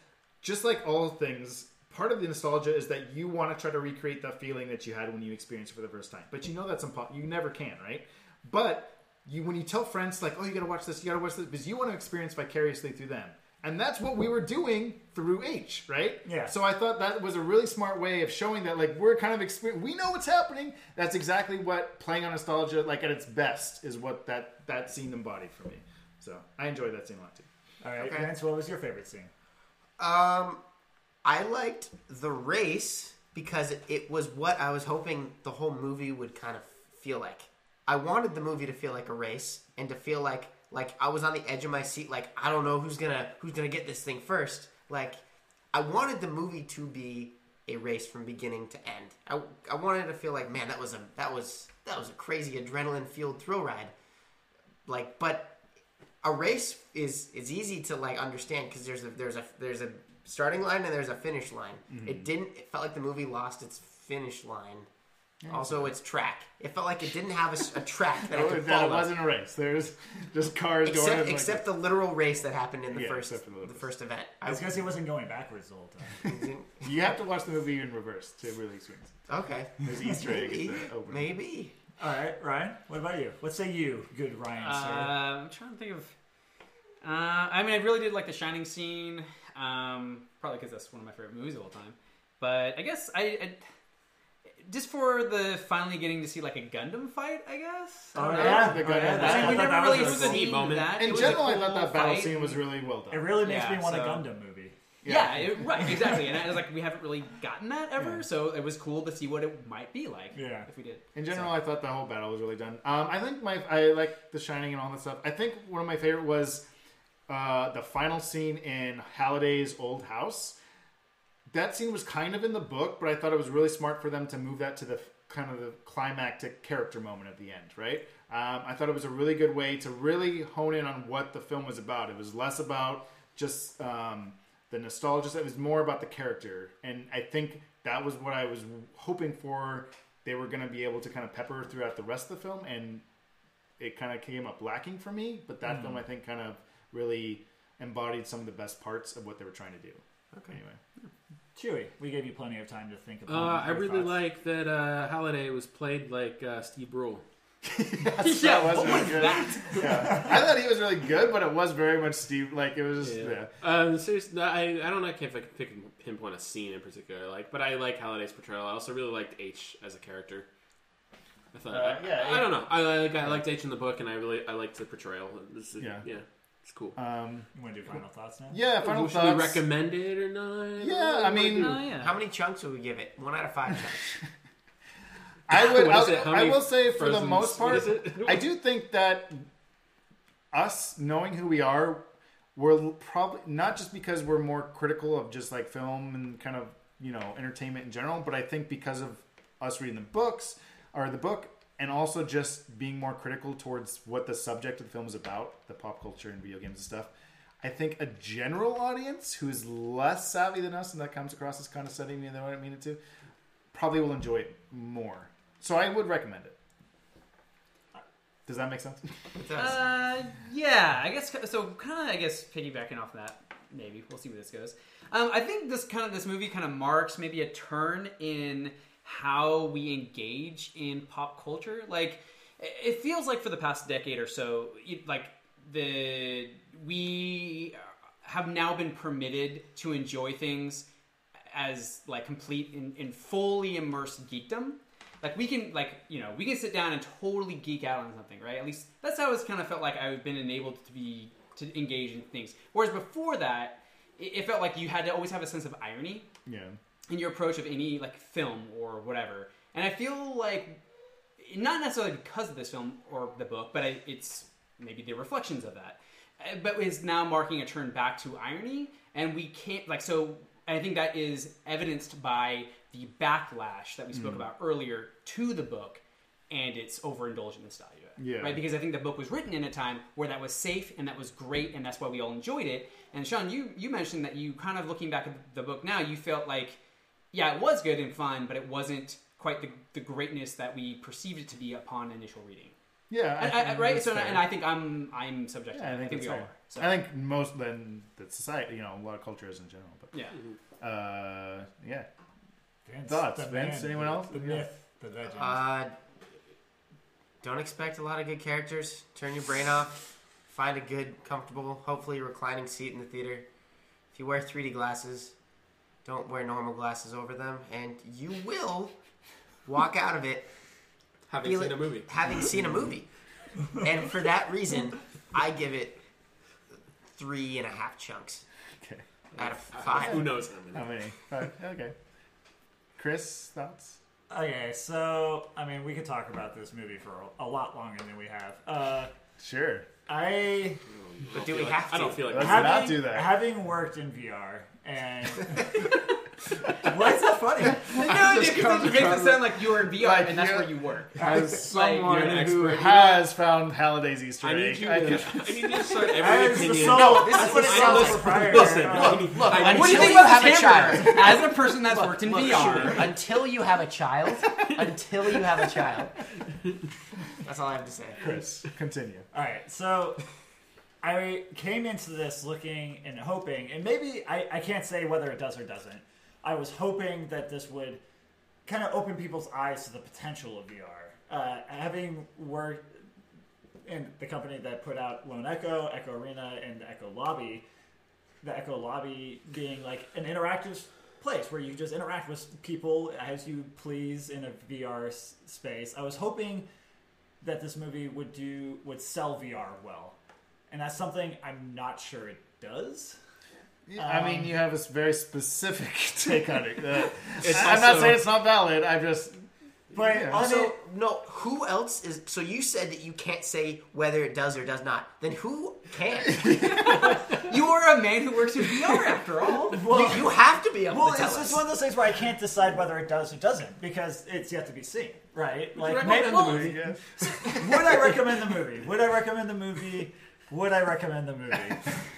just like all things part of the nostalgia is that you want to try to recreate the feeling that you had when you experienced it for the first time but you know that's impossible you never can right but you when you tell friends like oh you gotta watch this you gotta watch this because you want to experience vicariously through them and that's what we were doing through H, right? Yeah. So I thought that was a really smart way of showing that, like, we're kind of experience. We know what's happening. That's exactly what playing on nostalgia, like at its best, is what that that scene embodied for me. So I enjoyed that scene a lot too. all right, Okay. Vance, what was your favorite scene? Um, I liked the race because it, was what I was hoping the whole movie would kind of feel like. I wanted the movie to feel like a race and to feel like like I was on the edge of my seat. Like I don't know who's gonna who's gonna get this thing first. Like I wanted the movie to be a race from beginning to end. I, I wanted to feel like man that was a that was that was a crazy adrenaline fueled thrill ride. Like but a race is is easy to like understand because there's a there's a there's a starting line and there's a finish line. It didn't. It felt like the movie lost its finish line. Also, its track. It felt like it didn't have a track that I could that it wasn't a race. There's just cars going. Except, like, except the literal race that happened in the Yeah, first the the, first event. I was gonna say it wasn't going backwards the whole time. you have to watch the movie in reverse to really experience. it. okay, There's Easter egg maybe, at the opening. maybe. All right, Ryan, what about you? What say you, good Ryan, Uh, sir? I'm trying to think of. Uh, I mean, I really did like the Shining scene. Um, probably because that's one of my favorite movies of all time. But I guess I, I just for the finally getting to see like a Gundam fight. I guess. I Oh don't know. yeah, the oh, yeah, that- that- I mean, we never that really was a seen moment. that. In It was a general, I thought that battle fight. scene was really well done. It really makes Yeah, me want a Gundam movie. Yeah, it, right, exactly. And I was like, we haven't really gotten that ever, so it was cool to see what it might be like. Yeah. if we did. In general, I thought the whole battle was really done. Um, I think my I like the Shining and all that stuff. I think one of my favorite was uh, the final scene in Halliday's old house. That scene was kind of in the book, but I thought it was really smart for them to move that to the kind of the climactic character moment at the end. Right? Um, I thought it was a really good way to really hone in on what the film was about. It was less about just um, the nostalgia; it was more about the character, and I think that was what I was hoping for. They were going to be able to kind of pepper throughout the rest of the film, and it kind of came up lacking for me. But that film, I think, kind of really embodied some of the best parts of what they were trying to do. Okay. Anyway, Chewy, we gave you plenty of time to think about. Uh, I really thoughts. like that uh, Halliday was played like uh, Steve Brule. yeah, was what really was good. that? yeah, I thought he was really good, but it was very much Steve. Like it was just yeah. Um, seriously, I, I don't know if I can pick, pinpoint a scene in particular, like, but I like Halliday's portrayal. I also really liked H as a character. I thought, Uh, I, yeah, I, it- don't know. I like I liked H in the book, and I really I liked the portrayal. This is, Yeah. yeah, it's cool. Um, You want to do final thoughts now? yeah, final Should thoughts. we recommend it or not? Yeah, I mean- Oh yeah. How many chunks would we give it? One out of five chunks. I would. What is I'll- it? How I many will say, for the Frozens- most what part, is it? I do think that us knowing who we are, we're probably not just because we're more critical of just like film and kind of you know entertainment in general, but I think because of us reading the books or the book, and also just being more critical towards what the subject of the film is about, the pop culture and video games and stuff. I think a general audience who is less savvy than us and that comes across as kind of setting me than what I mean it to, probably will enjoy it more. So I would recommend it. Does that make sense? It does. Uh, yeah, I guess so. Kind of, I guess piggybacking off that, maybe we'll see where this goes. Um, I think this kind of this movie kind of marks maybe a turn in how we engage in pop culture. Like, it- it feels like for the past decade or so, you- like the we have now been permitted to enjoy things as like complete and, in fully immersed geekdom. Like we can like you know we can sit down and totally geek out on something, right? At least that's how it's kind of felt like I've been enabled to be to engage in things. Whereas before that, it, it felt like you had to always have a sense of irony Yeah. In your approach of any like film or whatever. And I feel like not necessarily because of this film or the book, but I, it's maybe the reflections of that. Uh, But is now marking a turn back to irony, and we can't like so. I think that is evidenced by the backlash that we spoke about earlier to the book and its overindulgent nostalgia. Yeah. Right? Because I think the book was written in a time where that was safe and that was great and that's why we all enjoyed it. And Sean, you you mentioned that you kind of looking back at the book now, you felt like yeah, it was good and fun, but it wasn't quite the, the greatness that we perceived it to be upon initial reading. Yeah. And, I- think right? So, fair. and I think I'm I'm subject to Yeah, I that. think, we that's all are. So, I think most then the society, you know, a lot of cultures in general. But yeah. uh, yeah, Vince, Thoughts, the Vince? man, Anyone else? The Yeah. myth, the legend. Uh, don't expect a lot of good characters. Turn your brain off. Find a good, comfortable, hopefully reclining seat in the theater. If you wear 3D glasses, don't wear normal glasses over them, and you will walk out of it Having Feel seen it- a movie. having seen a movie. And for that reason, I give it three and a half chunks okay. out of Uh, five. Who knows how many? How many? Five. Okay. Chris, thoughts? Okay, so I mean, we could talk about this movie for a, a lot longer than we have. Uh, Sure. I But do we like- have to? I don't feel like Let's that. not do that. having worked in VR and why is that funny? No, because it makes it sound like you're in VR Like, and that's you're- where you work. As Like, someone you're an who expert. has found Halliday's Easter I need egg, you I to. can- I need you to start every As the opinion. sole, No, this is as what it sounds like. proprietor, Listen, uh, I need- look, I I What do you think you about have a child? As a person that's worked in look, VR, until you have a child, until you have a child. That's all I have to say. Chris, continue. All right, so I came into this looking and hoping, and maybe I, I can't say whether it does or doesn't. I was hoping that this would kind of open people's eyes to the potential of VR. Uh, having worked in the company that put out Lone Echo, Echo Arena, and Echo Lobby, the Echo Lobby being like an interactive place where you just interact with people as you please in a VR s- space. I was hoping that this movie would do would sell VR well, and that's something I'm not sure it does. I mean, you have a very specific take on it. Uh, It's I'm not saying it's not valid. I just But Yeah. on So it, no, who else is? So you said that you can't say whether it does or does not. Then who can? you are a man who works in VR after all. you, you have to be able well, to tell it's us. just one of those things where I can't decide whether it does or doesn't because it's yet to be seen, right? Like, recommend maybe, the movie? yeah. would I recommend the movie? Would I recommend the movie? Would I recommend the movie?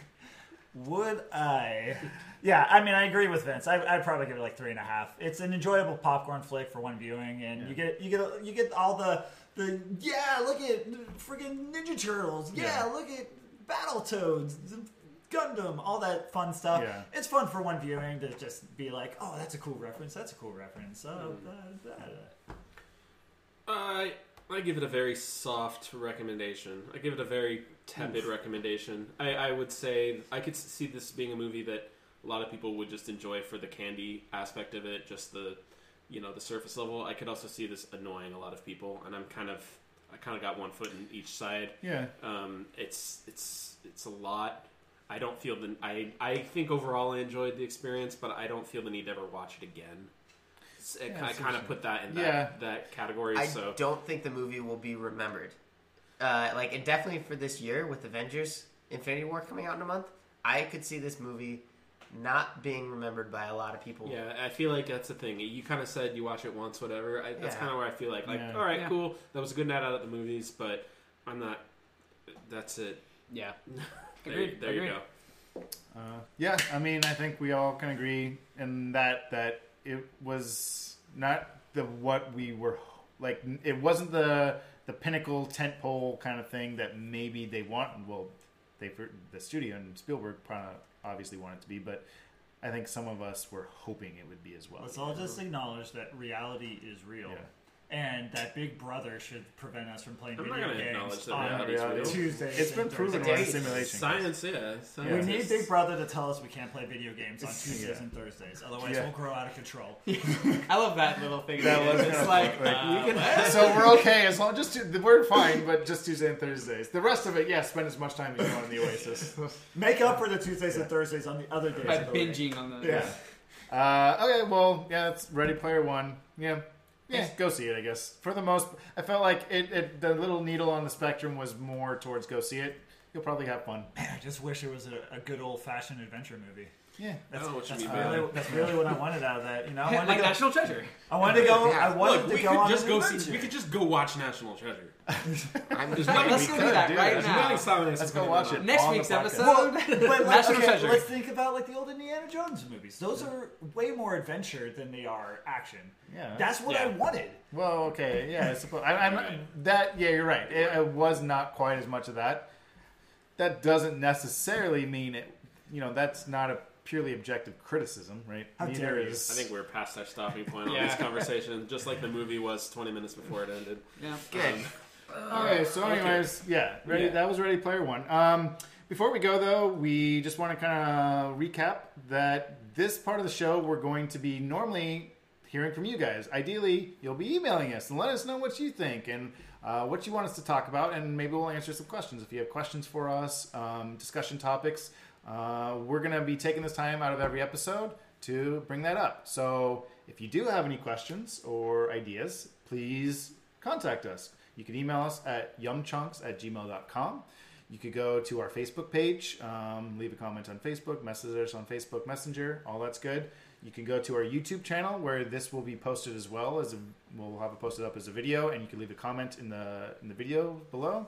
Would I? Yeah, I mean, I agree with Vince. I, I'd probably give it like three and a half. It's an enjoyable popcorn flick for one viewing, and you get you get you get all the the yeah. Look at freaking Ninja Turtles. Yeah, Yeah. look at Battle Toads. Gundam, all that fun stuff. Yeah. It's fun for one viewing to just be like, oh, that's a cool reference. That's a cool reference. Oh, uh, I I give it a very soft recommendation. I give it a very tepid recommendation. I, I would say I could see this being a movie that a lot of people would just enjoy for the candy aspect of it, just the you know the surface level. I could also see this annoying a lot of people, and I'm kind of I kind of got one foot in each side. yeah. Um, it's it's it's a lot. I don't feel the I I think overall I enjoyed the experience, but I don't feel the need to ever watch it again. It- Yeah, I kind of put that in that Yeah. that category. I so don't think the movie will be remembered. Uh, like, and definitely for this year with Avengers: Infinity War coming out in a month, I could see this movie not being remembered by a lot of people. yeah, I feel like that's the thing. You kind of said you watch it once, whatever. I, that's Yeah. kind of where I feel like like Yeah. all right, Yeah. cool. That was a good night out at the movies, but I'm not. That's it. Yeah. There, Agreed, there you go. Uh, yeah, I mean, I think we all can agree in that that it was not the what we were like. It wasn't the the pinnacle tentpole kind of thing that maybe they want. Well, they the studio and Spielberg obviously want it to be, but I think some of us were hoping it would be as well. Let's all just acknowledge that reality is real. Yeah. And that Big Brother should prevent us from playing I'm not video gonna games that on reality's real. Tuesdays. It's been and proven Thursdays. we're simulation. Science, yeah. We need Big Brother to tell us we can't play video games on Tuesdays Yeah. and Thursdays. Otherwise, Yeah. we'll grow out of control. I love that little thing. That was it's kinda like, fun. Like, uh, we can- so we're okay as long just to, we're fine, but just Tuesday and Thursdays. The rest of it, yeah, spend as much time as you want in the Oasis. Make up for the Tuesdays and Thursdays on the other days. by of the week. binging on the Yeah. Uh, okay, well, yeah, it's Ready Player One. Yeah, yeah, go see it. I guess for the most, I felt like it, it. The little needle on the spectrum was more towards go see it. You'll probably have fun. Man, I just wish it was a, a good old fashioned adventure movie. Yeah, That's, I what that's, mean, really, man. that's really what I wanted out of that. You know, I wanted like to go. National Treasure. I wanted to go. Yeah. I wanted Look, to we go could on just an go see. We could just go watch National Treasure. I'm just nothing Let's we go do that do right that. There's nothing now. stopping us Let's go watch it. Next week's episode, Well, but like, National okay, Treasure. let's think about like the old Indiana Jones movies. Those are way more adventure than they are action. Yeah. That's what I Yeah. wanted. Well, okay, yeah, I suppose. I, I'm that. Yeah, you're right. It, it was not quite as much of that. That doesn't necessarily mean it. You know, that's not a purely objective criticism, right? How dare you. is- I think we're past our stopping point on Yeah. this conversation, just like the movie was 20 minutes before it ended. Yeah. Um, good. Okay, so anyways, yeah, ready. Yeah. That was Ready Player One. Um, before we go though, we just want to kind of recap that this part of the show we're going to be normally hearing from you guys. Ideally, you'll be emailing us and let us know what you think and uh, what you want us to talk about, and maybe we'll answer some questions if you have questions for us, um, discussion topics. Uh, we're going to be taking this time out of every episode to bring that up. So if you do have any questions or ideas, please contact us. You can email us at yumchunks at gmail.com. You could go to our Facebook page, um, leave a comment on Facebook, message us on Facebook Messenger. All that's good. You can go to our YouTube channel where this will be posted as well as a, we'll have it posted up as a video, and you can leave a comment in the in the video below.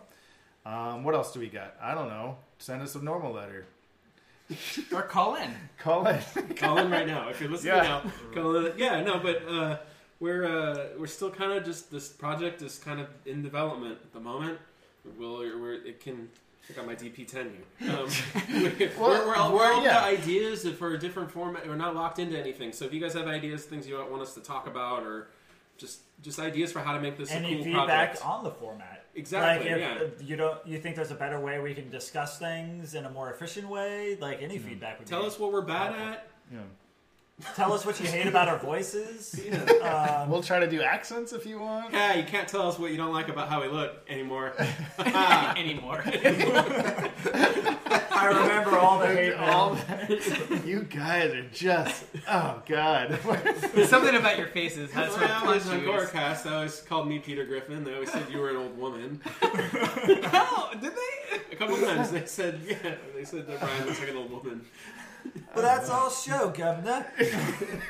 Um, what else do we got? I don't know. Send us a normal letter. Or call in. Call in. Call in right now if you're listening Yeah. now. Call in. Yeah, no, but uh, we're uh, we're still kind of just this project is kind of in development at the moment. We'll, we're, it can. I got my DP10 here. Um, we're, Well, we're, we're all, we're all yeah. ideas for a different format. We're not locked into anything. So if you guys have ideas, things you want us to talk about, or just just ideas for how to make this Any a cool feedback project. on the format? Exactly, Like if yeah. uh, you don't, you think there's a better way we can discuss things in a more efficient way? Like any feedback would Tell be. us what we're bad at. Yeah. Tell us what you hate about our voices. Um, We'll try to do accents if you want. Yeah, you can't tell us what you don't like about how we look anymore. Anymore. I remember all the hate. All that- you guys are just oh god. Something about your faces. That's When what I was punch on you. is- Gorecast, they always called me Peter Griffin. They always said you were an old woman. Oh, did they? A couple times they said, yeah, they said that Brian looks like an old woman. But that's all show, Governor.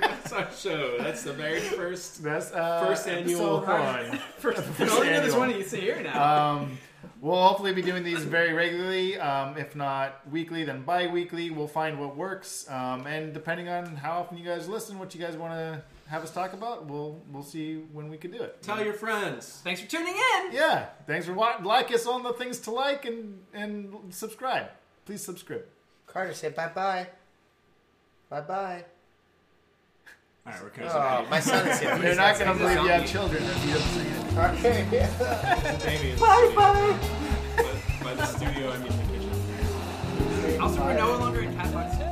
That's our show. That's the very first. That's uh, First annual- episode one. first All you know, annual. one you see here now. Um, we'll hopefully be doing these very regularly. Um, if not weekly, then bi-weekly. We'll find what works, um, and depending on how often you guys listen, what you guys want to have us talk about, we'll we'll see when we can do it. Tell your friends. Thanks for tuning in. Yeah, thanks for watching. Like us on the things to like and and subscribe. Please subscribe. Carter, say bye bye. Bye bye. All right, we're good. Oh, my son is here. They're not going to believe you have children if you don't sing it. Okay. Bye bye. By, by the studio, I mean the kitchen. Also, we're no longer in Cat Box.